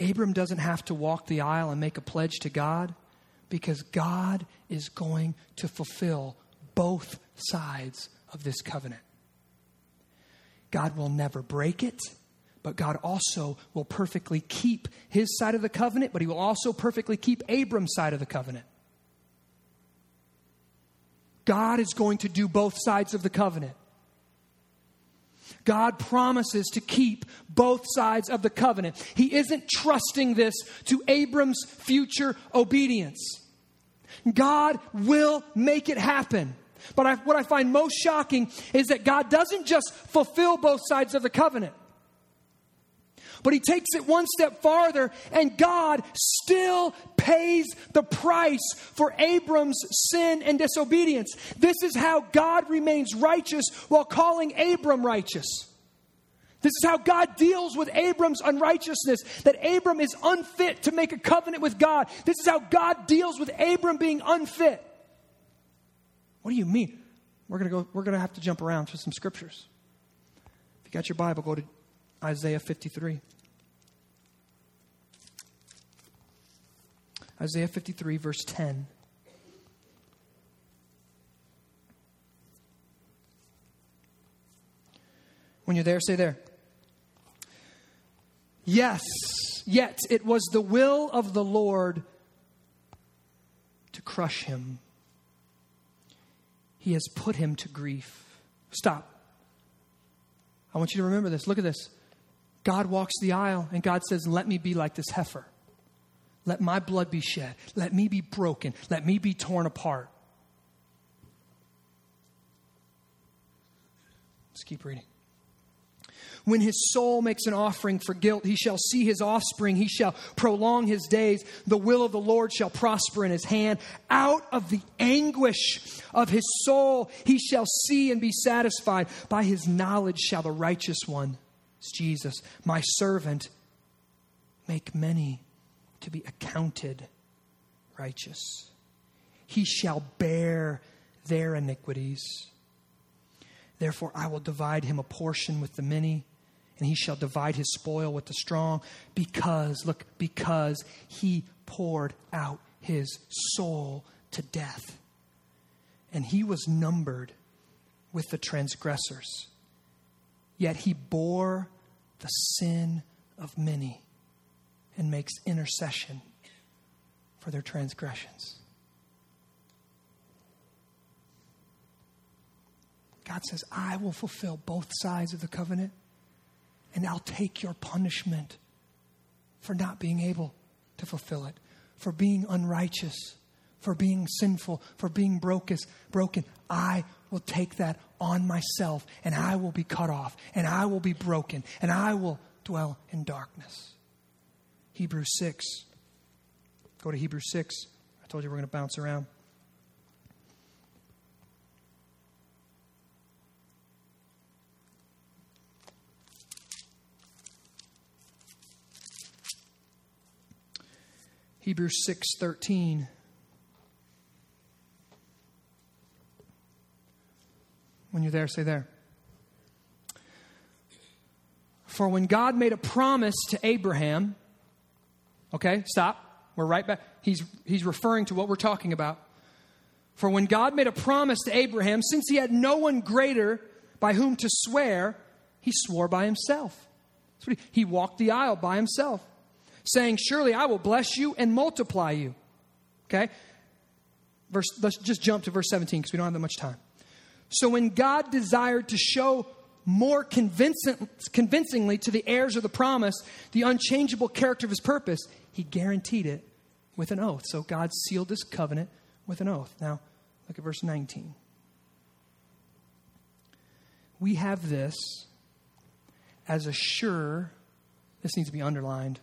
Abram doesn't have to walk the aisle and make a pledge to God because God is going to fulfill both sides of this covenant. God will never break it, but God also will perfectly keep his side of the covenant, but he will also perfectly keep Abram's side of the covenant. God is going to do both sides of the covenant. God promises to keep both sides of the covenant. He isn't trusting this to Abram's future obedience. God will make it happen. But I, what I find most shocking is that God doesn't just fulfill both sides of the covenant, but He takes it one step farther, and God still pays the price for Abram's sin and disobedience. This is how God remains righteous while calling Abram righteous. This is how God deals with Abram's unrighteousness, that Abram is unfit to make a covenant with God. This is how God deals with Abram being unfit. What do you mean? We're going to go we're going to have to jump around to some scriptures. If you got your Bible, go to Isaiah 53. Isaiah 53 verse 10. When you're there, say there. Yes, yet it was the will of the Lord to crush him he has put him to grief. Stop. I want you to remember this. Look at this. God walks the aisle and God says, Let me be like this heifer. Let my blood be shed. Let me be broken. Let me be torn apart. Let's keep reading. When his soul makes an offering for guilt, he shall see his offspring. He shall prolong his days. The will of the Lord shall prosper in his hand. Out of the anguish of his soul, he shall see and be satisfied. By his knowledge shall the righteous one, Jesus, my servant, make many to be accounted righteous. He shall bear their iniquities. Therefore, I will divide him a portion with the many and he shall divide his spoil with the strong because, look, because he poured out his soul to death. And he was numbered with the transgressors. Yet he bore the sin of many and makes intercession for their transgressions. God says, I will fulfill both sides of the covenant and I'll take your punishment for not being able to fulfill it, for being unrighteous, for being sinful, for being broken. I will take that on myself and I will be cut off and I will be broken and I will dwell in darkness. Hebrews 6. Go to Hebrews 6. I told you we're going to bounce around. Hebrews 6:13 When you're there, say there. For when God made a promise to Abraham, okay, stop. We're right back. He's, he's referring to what we're talking about. For when God made a promise to Abraham, since he had no one greater by whom to swear, he swore by himself. He, he walked the aisle by himself, saying, Surely I will bless you and multiply you. Okay? Verse, let's just jump to verse 17 because we don't have that much time. So when God desired to show more convincing, convincingly to the heirs of the promise the unchangeable character of his purpose, he guaranteed it with an oath. So God sealed this covenant with an oath. Now, look at verse 19. We have this as a sure, this needs to be underlined.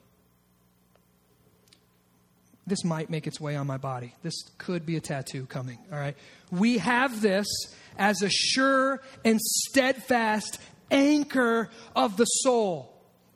This might make its way on my body. This could be a tattoo coming, all right? We have this as a sure and steadfast anchor of the soul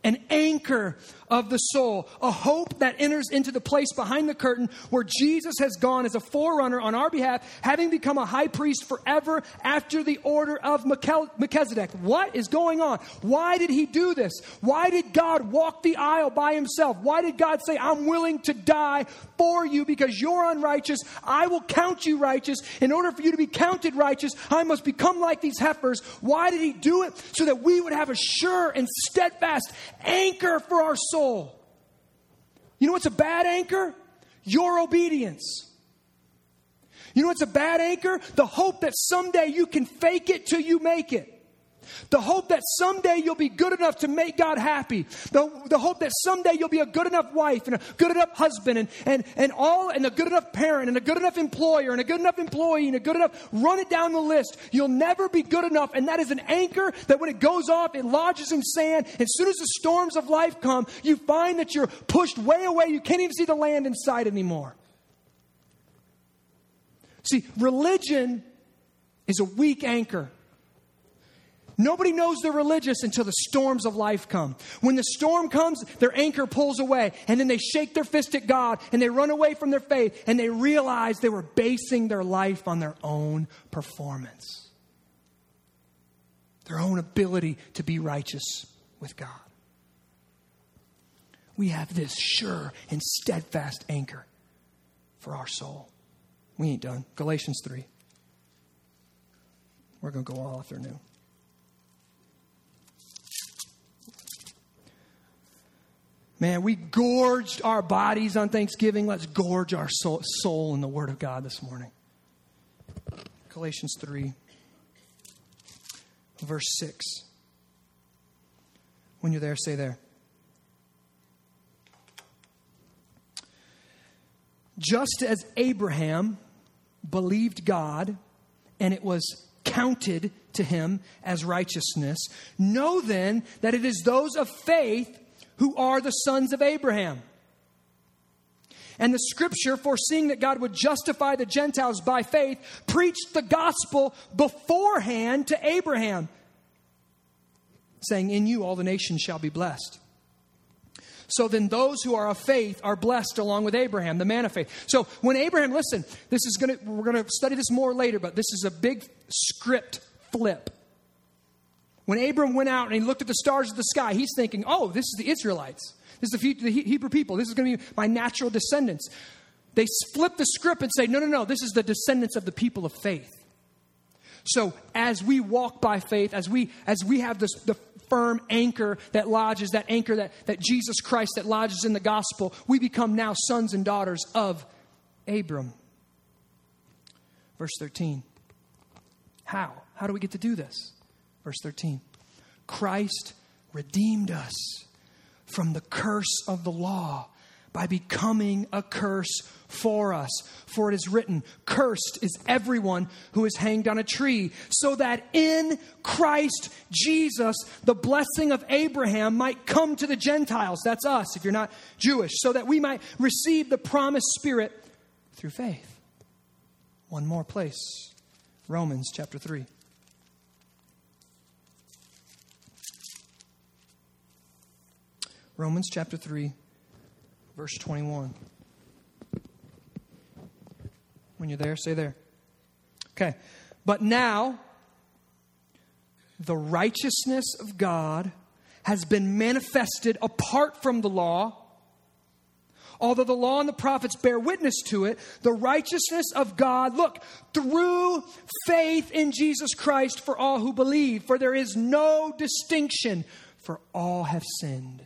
an anchor of the soul, a hope that enters into the place behind the curtain where Jesus has gone as a forerunner on our behalf, having become a high priest forever after the order of Melchizedek. What is going on? Why did he do this? Why did God walk the aisle by himself? Why did God say, I'm willing to die for you because you're unrighteous? I will count you righteous. In order for you to be counted righteous, I must become like these heifers. Why did he do it? So that we would have a sure and steadfast anchor for our soul. You know what's a bad anchor? Your obedience. You know what's a bad anchor? The hope that someday you can fake it till you make it. The hope that someday you'll be good enough to make God happy. The, the hope that someday you'll be a good enough wife and a good enough husband and, and, and all and a good enough parent and a good enough employer and a good enough employee and a good enough run it down the list. You'll never be good enough. And that is an anchor that when it goes off, it lodges in sand. And as soon as the storms of life come, you find that you're pushed way away. You can't even see the land in sight anymore. See, religion is a weak anchor. Nobody knows they're religious until the storms of life come. When the storm comes, their anchor pulls away, and then they shake their fist at God and they run away from their faith and they realize they were basing their life on their own performance, their own ability to be righteous with God. We have this sure and steadfast anchor for our soul. We ain't done. Galatians 3. We're going to go all afternoon. Man, we gorged our bodies on Thanksgiving. Let's gorge our soul, soul in the Word of God this morning. Galatians 3, verse 6. When you're there, say there. Just as Abraham believed God, and it was counted to him as righteousness, know then that it is those of faith who are the sons of Abraham. And the scripture, foreseeing that God would justify the Gentiles by faith, preached the gospel beforehand to Abraham, saying, In you all the nations shall be blessed. So then those who are of faith are blessed along with Abraham, the man of faith. So when Abraham, listen, this is gonna we're gonna study this more later, but this is a big script flip. When Abram went out and he looked at the stars of the sky, he's thinking, oh, this is the Israelites. This is the, Hebrew people. This is going to be my natural descendants. They flip the script and say, no, no, no, this is the descendants of the people of faith. So as we walk by faith, as we as we have this the firm anchor that lodges, that anchor that, that Jesus Christ that lodges in the gospel, we become now sons and daughters of Abram. Verse 13. How? How do we get to do this? Verse 13 Christ redeemed us from the curse of the law by becoming a curse for us. For it is written, Cursed is everyone who is hanged on a tree, so that in Christ Jesus the blessing of Abraham might come to the Gentiles. That's us, if you're not Jewish, so that we might receive the promised Spirit through faith. One more place Romans chapter 3. Romans chapter 3, verse 21. When you're there, say there. Okay. But now, the righteousness of God has been manifested apart from the law. Although the law and the prophets bear witness to it, the righteousness of God, look, through faith in Jesus Christ for all who believe. For there is no distinction, for all have sinned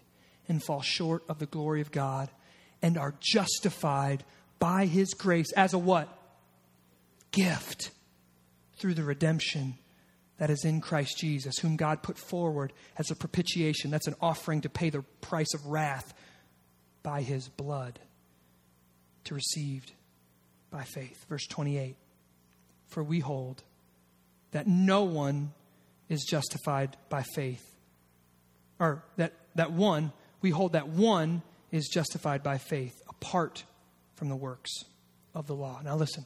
and fall short of the glory of God and are justified by his grace as a what? Gift through the redemption that is in Christ Jesus, whom God put forward as a propitiation. That's an offering to pay the price of wrath by his blood to received by faith. Verse 28 For we hold that no one is justified by faith, or that, that one, we hold that one is justified by faith apart from the works of the law. Now, listen.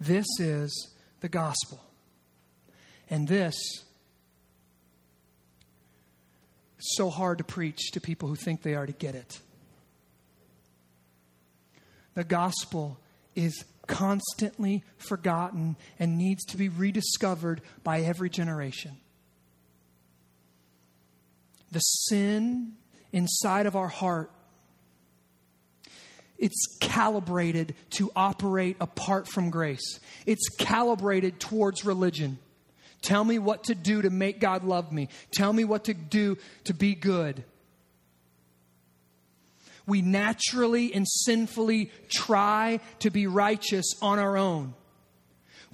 This is the gospel. And this so hard to preach to people who think they already get it. The gospel is constantly forgotten and needs to be rediscovered by every generation. The sin inside of our heart it's calibrated to operate apart from grace. It's calibrated towards religion. Tell me what to do to make God love me. Tell me what to do to be good. We naturally and sinfully try to be righteous on our own.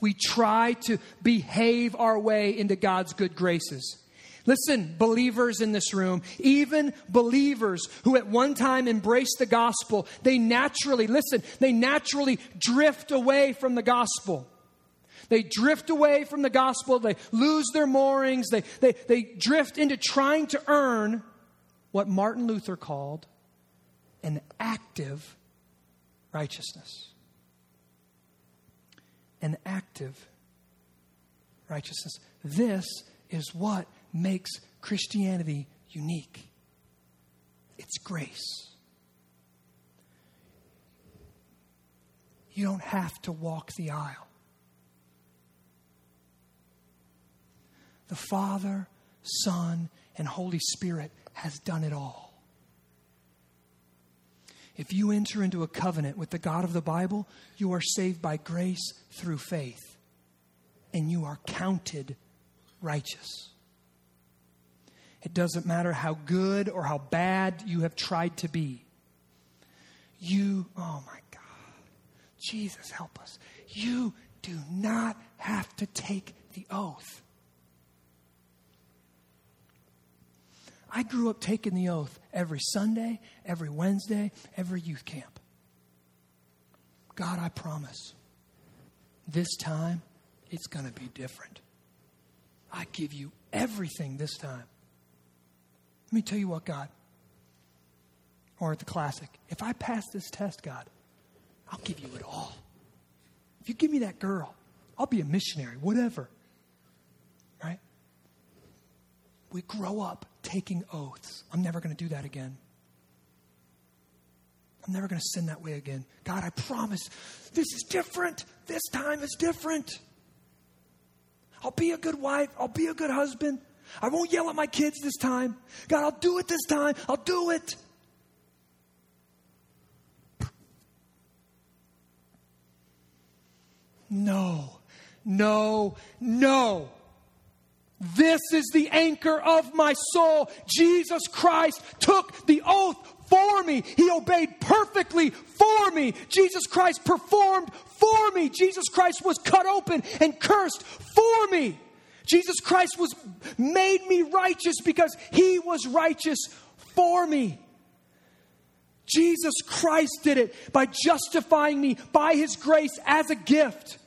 We try to behave our way into God's good graces. Listen, believers in this room, even believers who at one time embraced the gospel, they naturally, listen, they naturally drift away from the gospel. They drift away from the gospel, they lose their moorings, they, they, they drift into trying to earn what Martin Luther called an active righteousness. An active righteousness. This is what makes Christianity unique it's grace. You don't have to walk the aisle. The Father, Son, and Holy Spirit has done it all. If you enter into a covenant with the God of the Bible, you are saved by grace through faith, and you are counted righteous. It doesn't matter how good or how bad you have tried to be. You, oh my God, Jesus, help us. You do not have to take the oath. I grew up taking the oath every Sunday, every Wednesday, every youth camp. God, I promise, this time it's going to be different. I give you everything this time. Let me tell you what, God, or the classic, if I pass this test, God, I'll give you it all. If you give me that girl, I'll be a missionary, whatever. Right? We grow up taking oaths. I'm never going to do that again. I'm never going to sin that way again. God, I promise this is different. This time is different. I'll be a good wife. I'll be a good husband. I won't yell at my kids this time. God, I'll do it this time. I'll do it. No, no, no. This is the anchor of my soul. Jesus Christ took the oath for me. He obeyed perfectly for me. Jesus Christ performed for me. Jesus Christ was cut open and cursed for me. Jesus Christ was made me righteous because he was righteous for me. Jesus Christ did it by justifying me by his grace as a gift.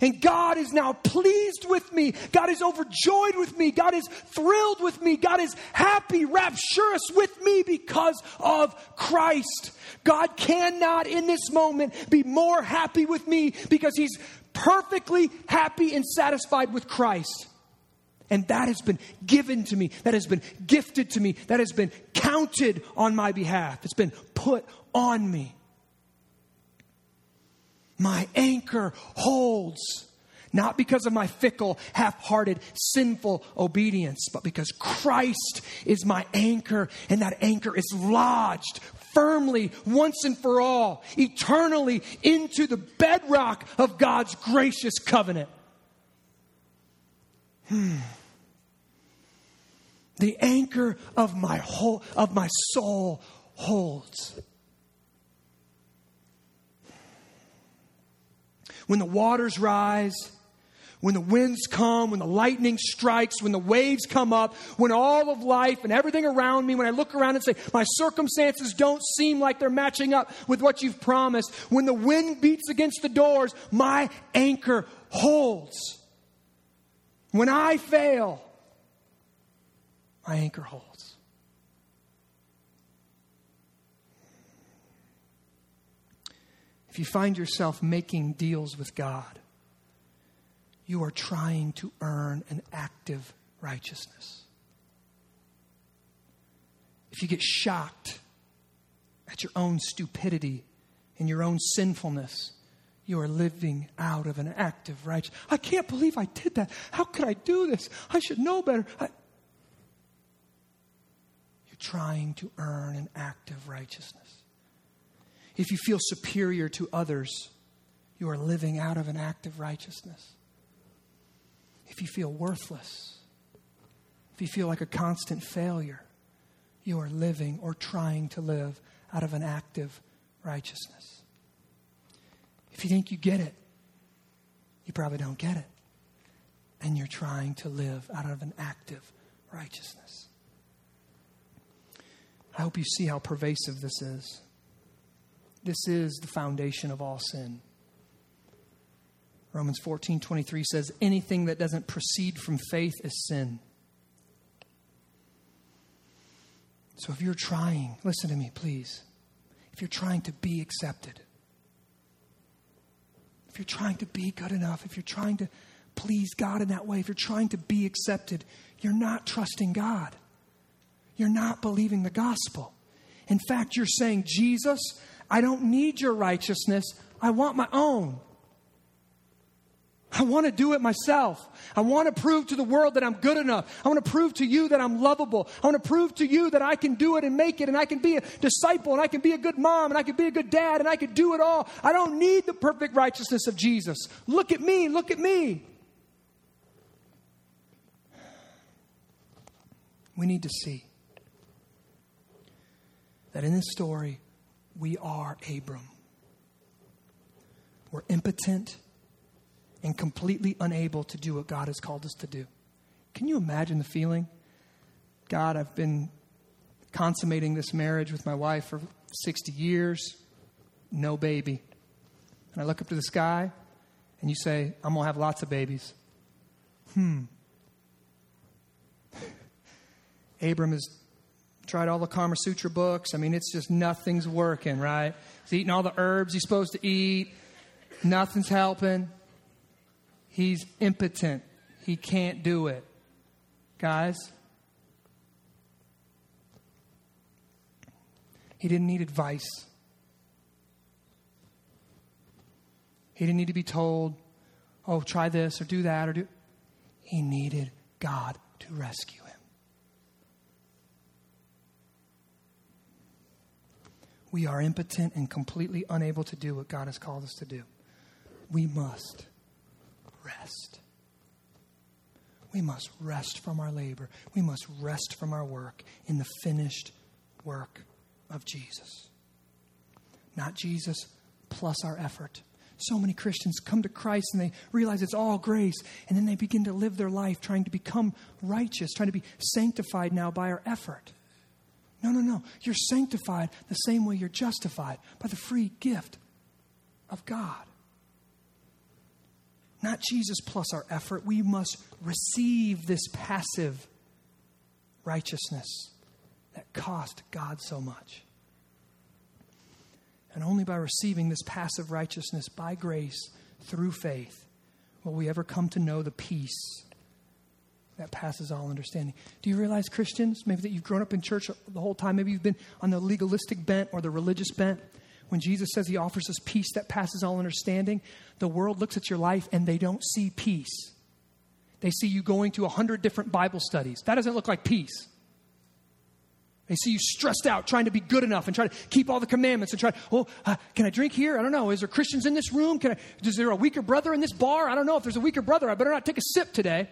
And God is now pleased with me. God is overjoyed with me. God is thrilled with me. God is happy, rapturous with me because of Christ. God cannot in this moment be more happy with me because He's perfectly happy and satisfied with Christ. And that has been given to me, that has been gifted to me, that has been counted on my behalf. It's been put on me. My anchor holds Not because of my fickle, half hearted, sinful obedience, but because Christ is my anchor, and that anchor is lodged firmly, once and for all, eternally into the bedrock of God's gracious covenant. Hmm. The anchor of my whole, of my soul holds. When the waters rise, when the winds come, when the lightning strikes, when the waves come up, when all of life and everything around me, when I look around and say, my circumstances don't seem like they're matching up with what you've promised, when the wind beats against the doors, my anchor holds. When I fail, my anchor holds. If you find yourself making deals with God, you are trying to earn an active righteousness. If you get shocked at your own stupidity and your own sinfulness, you are living out of an active righteousness. I can't believe I did that. How could I do this? I should know better. I... You're trying to earn an active righteousness. If you feel superior to others, you are living out of an active righteousness if you feel worthless, if you feel like a constant failure, you are living or trying to live out of an active righteousness. If you think you get it, you probably don't get it. And you're trying to live out of an active righteousness. I hope you see how pervasive this is. This is the foundation of all sin. Romans 14 23 says, anything that doesn't proceed from faith is sin. So if you're trying, listen to me, please. If you're trying to be accepted, if you're trying to be good enough, if you're trying to please God in that way, if you're trying to be accepted, you're not trusting God. You're not believing the gospel. In fact, you're saying, Jesus, I don't need your righteousness. I want my own. I want to do it myself. I want to prove to the world that I'm good enough. I want to prove to you that I'm lovable. I want to prove to you that I can do it and make it and I can be a disciple and I can be a good mom and I can be a good dad and I can do it all. I don't need the perfect righteousness of Jesus. Look at me. Look at me. We need to see that in this story, we are Abram. We're impotent and completely unable to do what God has called us to do. Can you imagine the feeling? God, I've been consummating this marriage with my wife for 60 years, no baby. And I look up to the sky and you say, I'm going to have lots of babies. Hmm. Abram has tried all the Kama Sutra books. I mean, it's just nothing's working, right? He's eating all the herbs he's supposed to eat, nothing's helping. He's impotent. He can't do it. Guys, he didn't need advice. He didn't need to be told, oh, try this or do that or do. He needed God to rescue him. We are impotent and completely unable to do what God has called us to do. We must rest. We must rest from our labor. We must rest from our work in the finished work of Jesus. Not Jesus plus our effort. So many Christians come to Christ and they realize it's all grace, and then they begin to live their life trying to become righteous, trying to be sanctified now by our effort. No, no, no. You're sanctified the same way you're justified by the free gift of God not Jesus plus our effort. We must receive this passive righteousness that cost God so much. And only by receiving this passive righteousness by grace through faith will we ever come to know the peace that passes all understanding. Do you realize, Christians, maybe that you've grown up in church the whole time, maybe you've been on the legalistic bent or the religious bent? When Jesus says he offers us peace that passes all understanding, the world looks at your life and they don't see peace. They see you going to a hundred different Bible studies. That doesn't look like peace. They see you stressed out, trying to be good enough and trying to keep all the commandments and try, oh, uh, can I drink here? I don't know. Is there Christians in this room? Can I, is there a weaker brother in this bar? I don't know. If there's a weaker brother, I better not take a sip today.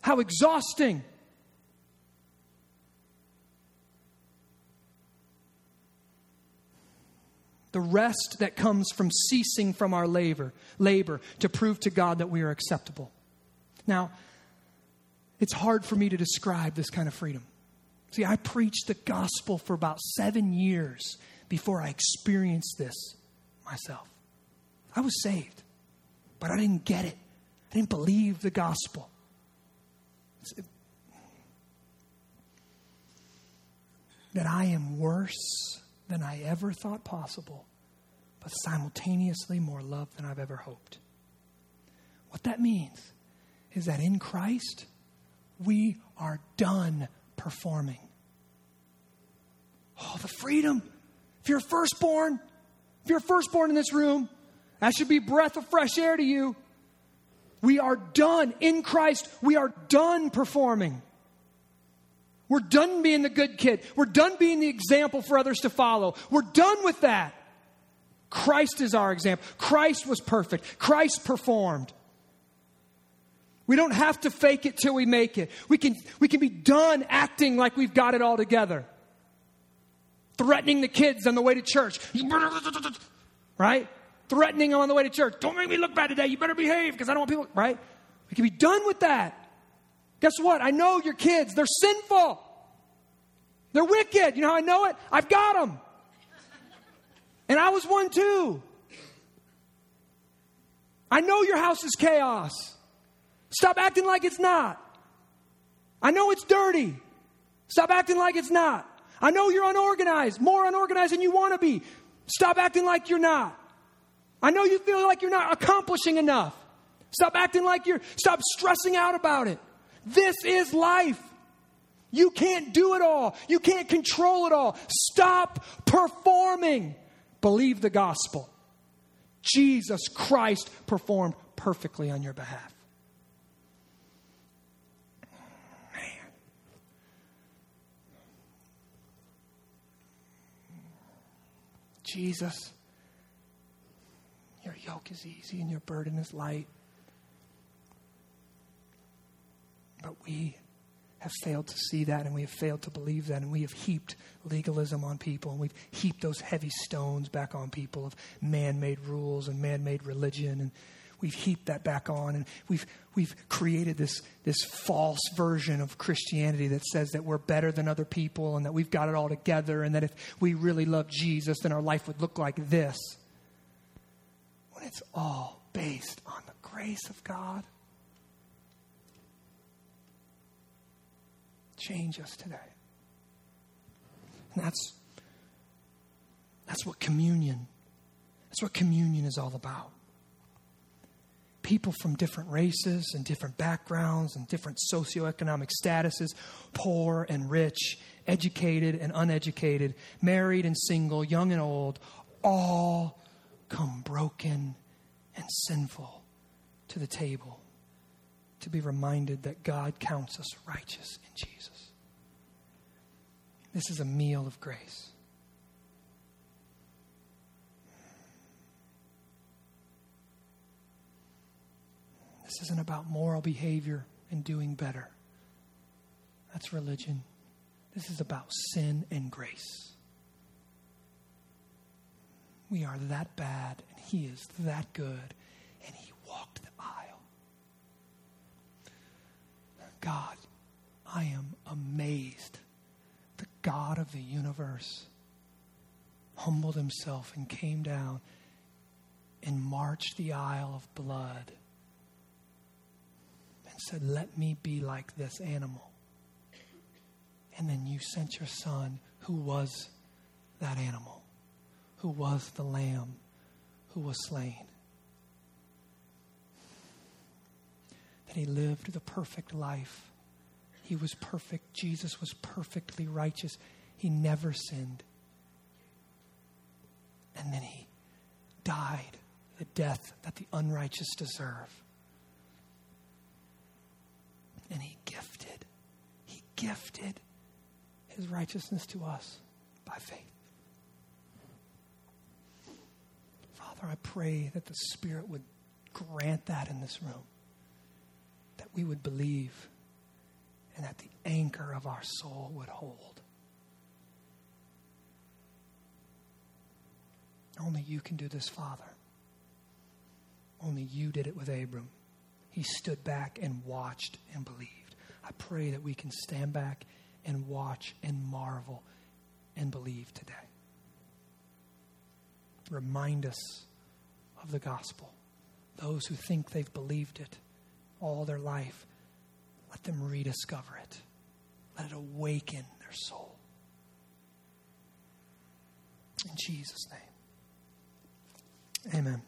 How exhausting. The rest that comes from ceasing from our labor, labor to prove to God that we are acceptable. Now, it's hard for me to describe this kind of freedom. See, I preached the gospel for about seven years before I experienced this myself. I was saved, but I didn't get it. I didn't believe the gospel. That I am worse than I ever thought possible, but simultaneously more love than I've ever hoped. What that means is that in Christ, we are done performing. Oh, the freedom. If you're firstborn, if you're firstborn in this room, that should be breath of fresh air to you. We are done in Christ. We are done performing. We're done being the good kid. We're done being the example for others to follow. We're done with that. Christ is our example. Christ was perfect. Christ performed. We don't have to fake it till we make it. We can, we can be done acting like we've got it all together. Threatening the kids on the way to church. Right? Threatening them on the way to church. Don't make me look bad today. You better behave because I don't want people. Right? We can be done with that. Guess what? I know your kids. They're sinful. They're wicked. You know how I know it? I've got them. And I was one too. I know your house is chaos. Stop acting like it's not. I know it's dirty. Stop acting like it's not. I know you're unorganized, more unorganized than you want to be. Stop acting like you're not. I know you feel like you're not accomplishing enough. Stop acting like you're, stop stressing out about it. This is life. You can't do it all. You can't control it all. Stop performing. Believe the gospel. Jesus Christ performed perfectly on your behalf. Jesus, your yoke is easy and your burden is light. But we have failed to see that and we have failed to believe that and we have heaped legalism on people and we've heaped those heavy stones back on people of man-made rules and man-made religion and we've heaped that back on and we've we've created this this false version of Christianity that says that we're better than other people and that we've got it all together and that if we really love Jesus then our life would look like this. When it's all based on the grace of God change us today. And that's that's what communion that's what communion is all about. People from different races and different backgrounds and different socioeconomic statuses, poor and rich, educated and uneducated, married and single, young and old, all come broken and sinful to the table to be reminded that God counts us righteous in Jesus. This is a meal of grace. This isn't about moral behavior and doing better. That's religion. This is about sin and grace. We are that bad, and He is that good, and He walked the aisle. God, I am amazed. The God of the universe humbled Himself and came down and marched the aisle of blood and said, Let me be like this animal. And then you sent your son, who was that animal, who was the lamb who was slain. That he lived the perfect life. He was perfect. Jesus was perfectly righteous. He never sinned. And then he died the death that the unrighteous deserve. And he gifted, he gifted his righteousness to us by faith. Father, I pray that the Spirit would grant that in this room, that we would believe, and that the anchor of our soul would hold. Only you can do this, Father. Only you did it with Abram. He stood back and watched and believed. I pray that we can stand back and watch and marvel and believe today. Remind us of the gospel. Those who think they've believed it all their life, let them rediscover it. Let it awaken their soul. In Jesus' name. Amen.